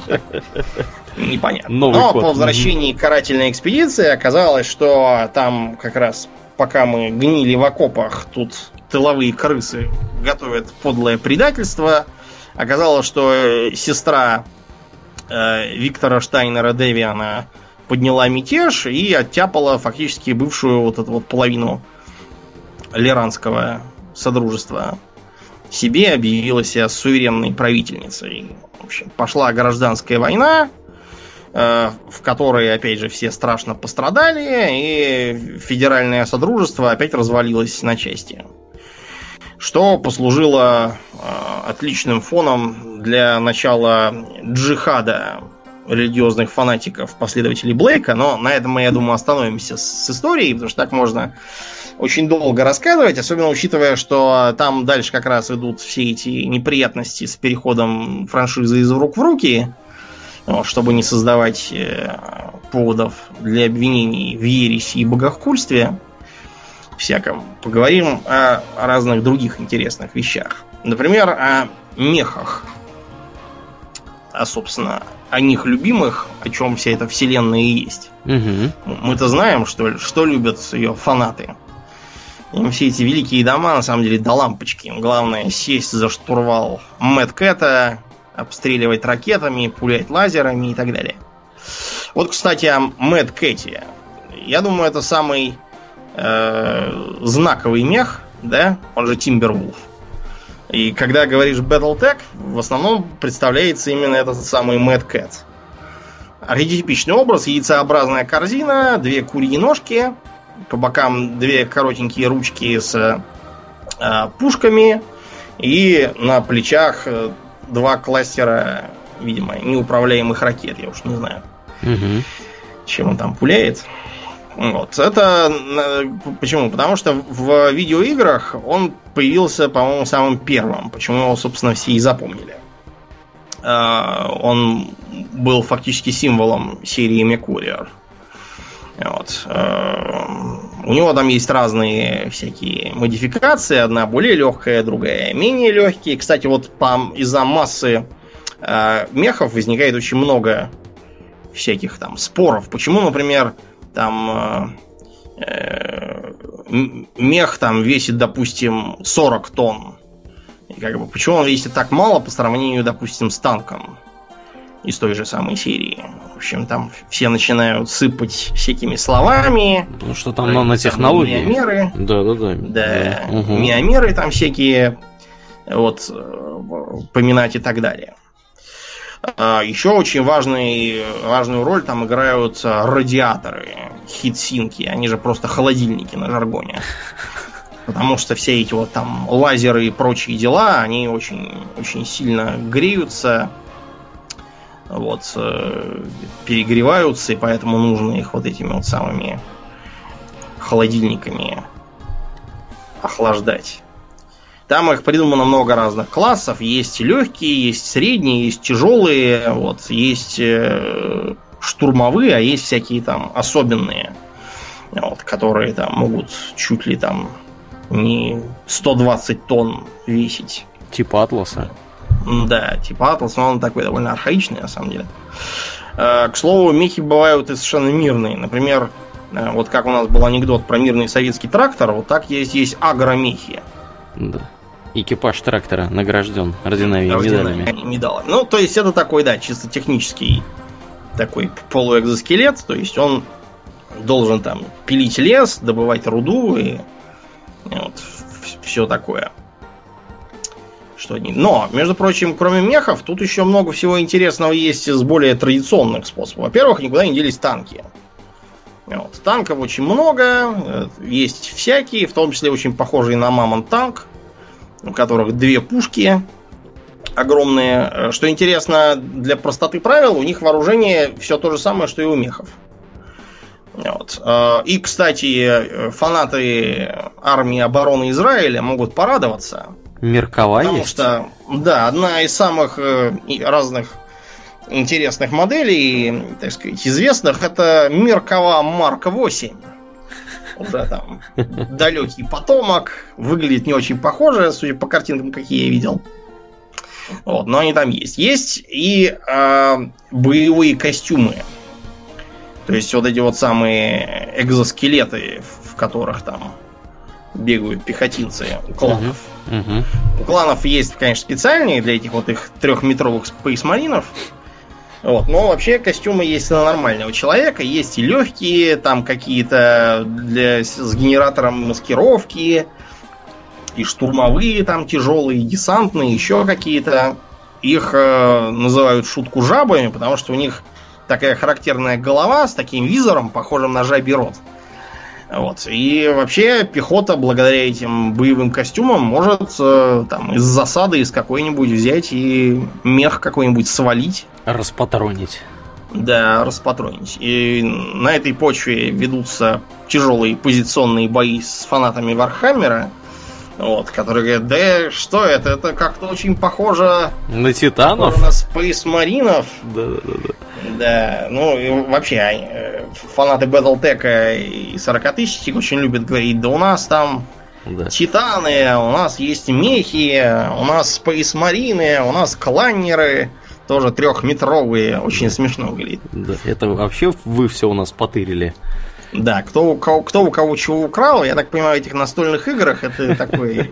Непонятно. Новый Но код. по возвращении карательной экспедиции оказалось, что там как раз пока мы гнили в окопах, тут тыловые крысы готовят подлое предательство – Оказалось, что э, сестра э, Виктора Штайнера Девиана подняла мятеж и оттяпала фактически бывшую вот эту вот половину Леранского содружества себе, объявила себя суверенной правительницей. В общем, пошла гражданская война, э, в которой, опять же, все страшно пострадали, и федеральное содружество опять развалилось на части что послужило э, отличным фоном для начала джихада религиозных фанатиков, последователей Блейка, но на этом мы, я думаю, остановимся с, историей, потому что так можно очень долго рассказывать, особенно учитывая, что там дальше как раз идут все эти неприятности с переходом франшизы из рук в руки, вот, чтобы не создавать э, поводов для обвинений в ереси и богохульстве всяком. Поговорим о, разных других интересных вещах. Например, о мехах. А, собственно, о них любимых, о чем вся эта вселенная и есть. Угу. Мы-то знаем, что, что любят ее фанаты. Им все эти великие дома, на самом деле, до лампочки. Им главное сесть за штурвал Мэтт Кэта, обстреливать ракетами, пулять лазерами и так далее. Вот, кстати, о Мэтт. Я думаю, это самый э, знаковый мех, да, он же Тимбервулф. И когда говоришь Battletech, в основном представляется именно этот самый Mad Cat. Архетипичный образ, яйцеобразная корзина, две курьи ножки, по бокам две коротенькие ручки с э, пушками и на плечах э, два кластера, видимо, неуправляемых ракет, я уж не знаю, угу. чем он там пуляет. Вот. Это почему? Потому что в видеоиграх он появился, по-моему, самым первым. Почему его, собственно, все и запомнили. А, он был фактически символом серии Мекуриер. Вот. А, у него там есть разные всякие модификации. Одна более легкая, другая менее легкие. Кстати, вот из-за массы э, мехов возникает очень много всяких там споров. Почему, например, там э, э мех там весит, допустим, 40 тонн. И как бы, почему он весит так мало по сравнению, допустим, с танком из той же самой серии? В общем, там все начинают сыпать всякими словами. Ну, что там нанотехнологии. Миомеры. Да, да, да. Да, да. Угу. миомеры там всякие вот э, поминать и так далее. А, Еще очень важный, важную роль там играют радиаторы, хитсинки. Они же просто холодильники на жаргоне. Потому что все эти вот там лазеры и прочие дела, они очень, очень сильно греются, вот, э, перегреваются, и поэтому нужно их вот этими вот самыми холодильниками охлаждать. Там их придумано много разных классов. Есть легкие, есть средние, есть тяжелые, вот, есть э, штурмовые, а есть всякие там особенные, вот, которые там могут чуть ли там не 120 тонн весить. Типа Атласа. Да, типа Атлас, но он такой довольно архаичный, на самом деле. Э, к слову, мехи бывают и совершенно мирные. Например, э, вот как у нас был анекдот про мирный советский трактор, вот так есть, есть агромехи. Да экипаж трактора награжден орденами и медалями. медалями. Ну, то есть это такой, да, чисто технический такой полуэкзоскелет, то есть он должен там пилить лес, добывать руду и вот, все такое. Что не... Но, между прочим, кроме мехов, тут еще много всего интересного есть из более традиционных способов. Во-первых, никуда не делись танки. Вот. Танков очень много, э, есть всякие, в том числе очень похожие на Мамонт танк у которых две пушки огромные. Э, что интересно, для простоты правил, у них вооружение все то же самое, что и у мехов. Вот. Э, и, кстати, фанаты армии обороны Израиля могут порадоваться. Меркова потому есть? что, да, одна из самых э, разных интересных моделей, так сказать, известных, это Меркова Марк 8 уже там далекий потомок, выглядит не очень похоже, судя по картинкам, какие я видел. Вот, но они там есть. Есть и э, боевые костюмы. То есть вот эти вот самые экзоскелеты, в которых там бегают пехотинцы у кланов. Uh-huh. Uh-huh. У кланов есть, конечно, специальные для этих вот их трехметровых спейсмаринов. Вот. Но вообще костюмы есть на нормального человека. Есть и легкие, там какие-то для, с генератором маскировки, и штурмовые там тяжелые, и десантные, еще какие-то. Их э, называют шутку жабами, потому что у них такая характерная голова с таким визором, похожим на жабий рот. Вот. И вообще пехота, благодаря этим боевым костюмам, может э, там из засады из какой-нибудь взять и мех какой-нибудь свалить. Распатронить. Да, распатронить. И на этой почве ведутся тяжелые позиционные бои с фанатами Вархаммера. Вот, которые говорят, да что это, это как-то очень похоже на титанов, на Space Marine ов. Да, да, да. Да, ну и вообще э, фанаты Battletech и 40 тысяч очень любят говорить, да у нас там да. Титаны, у нас есть мехи, у нас Space Марины, у нас кланнеры, тоже трехметровые, очень смешно выглядит. Да, это вообще вы все у нас потырили. Да, кто у кого, кто у кого чего украл, я так понимаю, в этих настольных играх это такое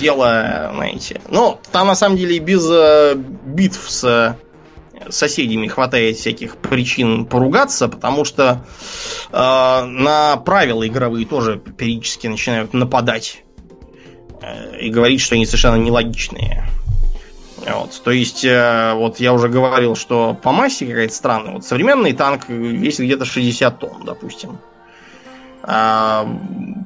дело, знаете. Ну, там на самом деле без э, битв с соседями хватает всяких причин поругаться, потому что э, на правила игровые тоже периодически начинают нападать э, и говорить, что они совершенно нелогичные. Вот, то есть, э, вот я уже говорил, что по массе какая-то странная. Вот современный танк весит где-то 60 тонн, допустим. А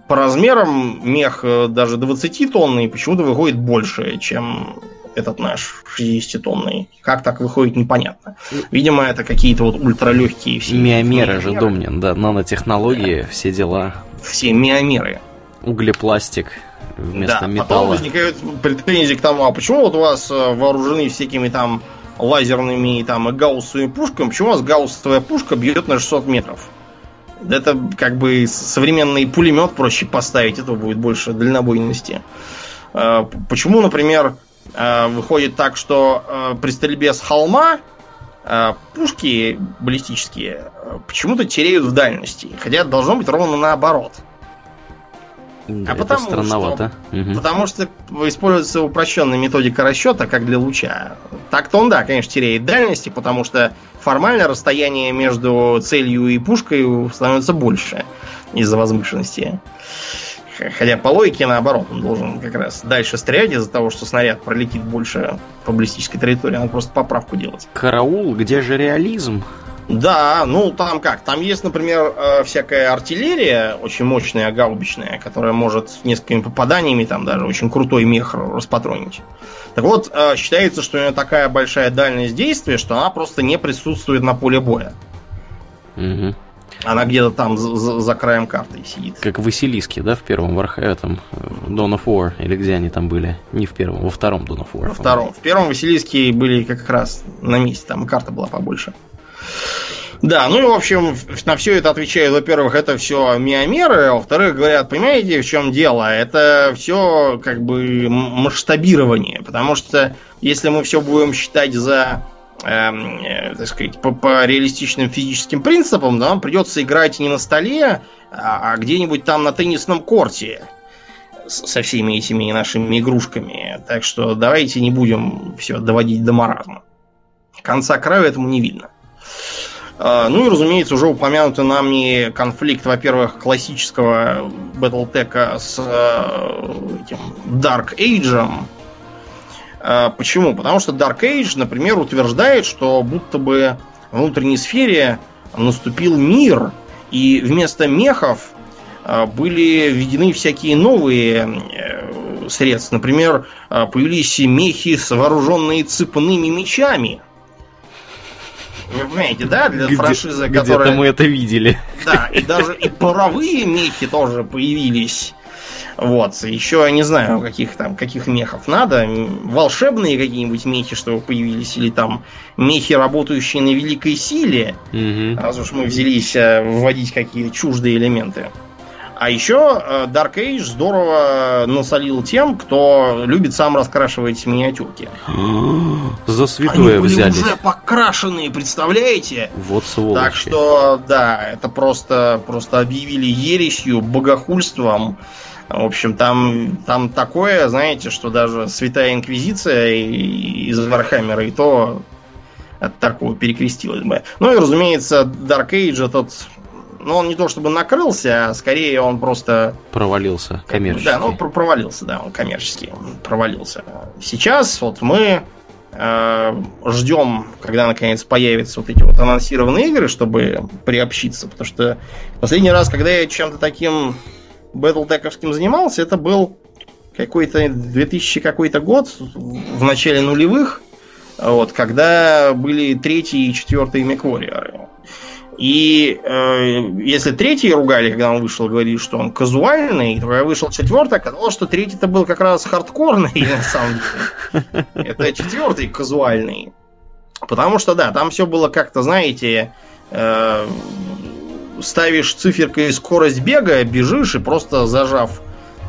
по размерам мех э, даже 20 тонный почему-то выходит больше, чем этот наш 60-тонный. Как так выходит, непонятно. Видимо, это какие-то вот ультралегкие все. Миомеры же, Домнин, да, нанотехнологии, да. все дела. Все миомеры. Углепластик вместо да, металла. Потом возникают претензии к тому, а почему вот у вас э, вооружены всякими там лазерными там, и гауссовыми пушками, почему у вас гауссовая пушка бьет на 600 метров? Это как бы современный пулемет проще поставить, это будет больше дальнобойности. Э, почему, например, э, выходит так, что при стрельбе с холма пушки баллистические почему-то теряют в дальности, хотя должно быть ровно наоборот. Да, а потому странновато. Что, угу. Потому что используется упрощенная методика расчета, как для луча. Так-то он, да, конечно, теряет дальности, потому что формально расстояние между целью и пушкой становится больше из-за возвышенности. Хотя по логике наоборот, он должен как раз дальше стрелять из-за того, что снаряд пролетит больше по баллистической траектории, надо просто поправку делать. Караул, где же реализм? Да, ну там как? Там есть, например, э, всякая артиллерия, очень мощная, гаубичная, которая может несколькими попаданиями там даже очень крутой мех распатронить. Так вот, э, считается, что у нее такая большая дальность действия, что она просто не присутствует на поле боя. Угу. Она где-то там за, за краем карты сидит. Как Василиски, да, в первом Warhammer, там, э, Dawn of War, или где они там были? Не в первом, во втором Dawn of War. Во втором. В первом Василиски были как раз на месте, там карта была побольше. Да, ну и в общем, на все это отвечают, во-первых, это все миомеры, а во-вторых, говорят, понимаете, в чем дело? Это все как бы масштабирование, потому что если мы все будем считать за эм, э, так сказать, по, по реалистичным физическим принципам, да, нам придется играть не на столе, а, а где-нибудь там на теннисном корте со всеми этими нашими игрушками. Так что давайте не будем все доводить до маразма. Конца краю этому не видно. А, ну и, разумеется, уже упомянутый нами конфликт, во-первых, классического Battletech с э, этим Dark Age. А, почему? Потому что Dark Age, например, утверждает, что будто бы в внутренней сфере наступил мир, и вместо мехов а, были введены всякие новые э, средства. Например, появились мехи с вооруженные цепными мечами – вы понимаете, да, для где, франшизы, которая... Где-то мы это видели. Да, и даже и паровые мехи тоже появились. Вот, еще я не знаю, каких там, каких мехов надо. Волшебные какие-нибудь мехи, чтобы появились, или там мехи, работающие на великой силе. Угу. Раз уж мы взялись э, вводить какие-то чуждые элементы. А еще э, Dark Age здорово насолил тем, кто любит сам раскрашивать миниатюрки. За святое Они взялись. уже покрашенные, представляете? Вот сволочи. Так что, да, это просто, просто объявили ересью, богохульством. В общем, там, там такое, знаете, что даже Святая Инквизиция из Вархаммера и то от такого перекрестилась бы. Ну и, разумеется, Dark Age этот но он не то чтобы накрылся, а скорее он просто... Провалился коммерчески. Да, ну провалился, да, он коммерчески провалился. Сейчас вот мы э, ждем, когда наконец появятся вот эти вот анонсированные игры, чтобы приобщиться, потому что последний раз, когда я чем-то таким батлтековским занимался, это был какой-то 2000 какой-то год, в начале нулевых, вот, когда были третий и четвертый Меквориоры. И э, если третий ругали, когда он вышел, говорили, что он казуальный, когда вышел четвертый, оказалось, что третий-то был как раз хардкорный, на самом деле. Это четвертый казуальный. Потому что, да, там все было как-то, знаете, э, ставишь циферкой скорость бега, бежишь и просто зажав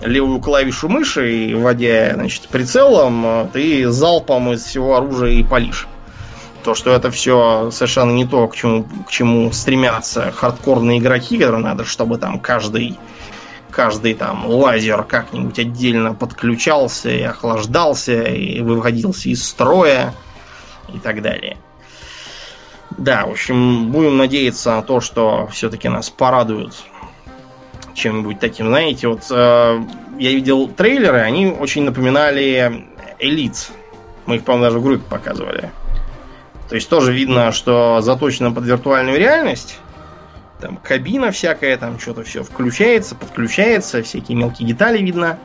левую клавишу мыши и вводя, значит, прицелом, ты залпом из всего оружия и палишь. То, что это все совершенно не то, к чему, к чему стремятся хардкорные игроки, которые надо, чтобы там каждый каждый там лазер как-нибудь отдельно подключался и охлаждался, и выводился из строя и так далее. Да, в общем, будем надеяться на то, что все-таки нас порадуют чем-нибудь таким. Знаете, вот э, я видел трейлеры, они очень напоминали Элит. Мы их, по-моему, даже в группе показывали. То есть тоже видно, что заточено под виртуальную реальность. Там кабина всякая, там что-то все включается, подключается, всякие мелкие детали видно.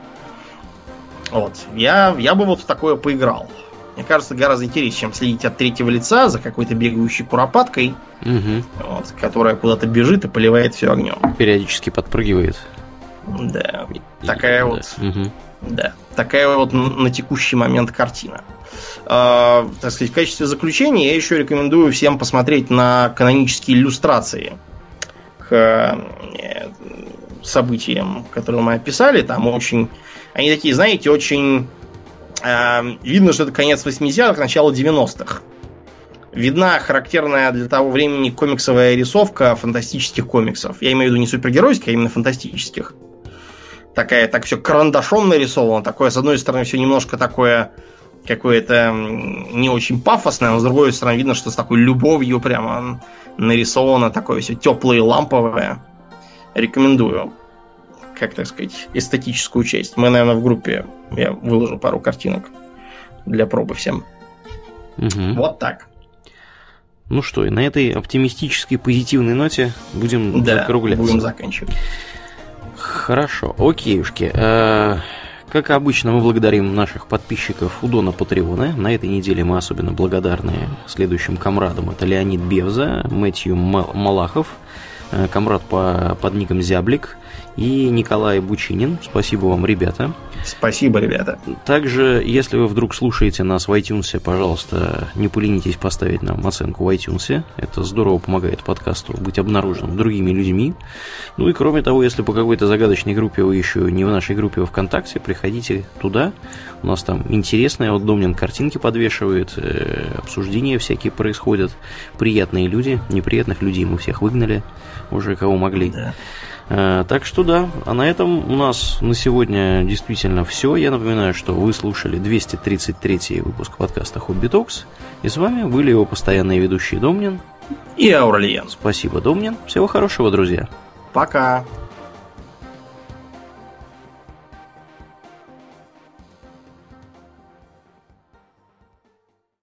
Вот. Я, я бы вот в такое поиграл. Мне кажется, гораздо интереснее, чем следить от третьего лица за какой-то бегающей куропаткой, угу. вот, которая куда-то бежит и поливает все огнем. Периодически подпрыгивает. Да. И, такая да. вот. Угу. Да. Такая вот на текущий момент картина. Э, так сказать, в качестве заключения я еще рекомендую всем посмотреть на канонические иллюстрации к э, событиям, которые мы описали. Там очень... Они такие, знаете, очень Эм, видно, что это конец 80-х, начало 90-х. Видна характерная для того времени комиксовая рисовка фантастических комиксов. Я имею в виду не супергеройских, а именно фантастических. Такая, так все карандашом нарисовано. Такое, с одной стороны, все немножко такое какое-то не очень пафосное, но с другой стороны видно, что с такой любовью прямо нарисовано такое все теплое, ламповое. Рекомендую как так сказать, эстетическую часть. Мы, наверное, в группе я выложу пару картинок для пробы всем. Угу. Вот так. Ну что, и на этой оптимистической, позитивной ноте будем да, закругляться. будем заканчивать. Хорошо, окейушки. Э, как обычно, мы благодарим наших подписчиков у Дона Патреона. На этой неделе мы особенно благодарны следующим комрадам. Это Леонид Бевза, Мэтью Малахов, э, комрад по, под ником Зяблик, и Николай Бучинин. Спасибо вам, ребята. Спасибо, ребята. Также, если вы вдруг слушаете нас в iTunes, пожалуйста, не поленитесь поставить нам оценку в iTunes. Это здорово помогает подкасту быть обнаруженным другими людьми. Ну и кроме того, если по какой-то загадочной группе вы еще не в нашей группе ВКонтакте, приходите туда. У нас там интересные, вот Домнин картинки подвешивает, э, обсуждения всякие происходят. Приятные люди, неприятных людей мы всех выгнали, уже кого могли. Да. Э, так что да, а на этом у нас на сегодня действительно все. Я напоминаю, что вы слушали 233 выпуск подкаста Хобби Токс. И с вами были его постоянные ведущие Домнин и Аурлиен. Спасибо, Домнин. Всего хорошего, друзья. Пока.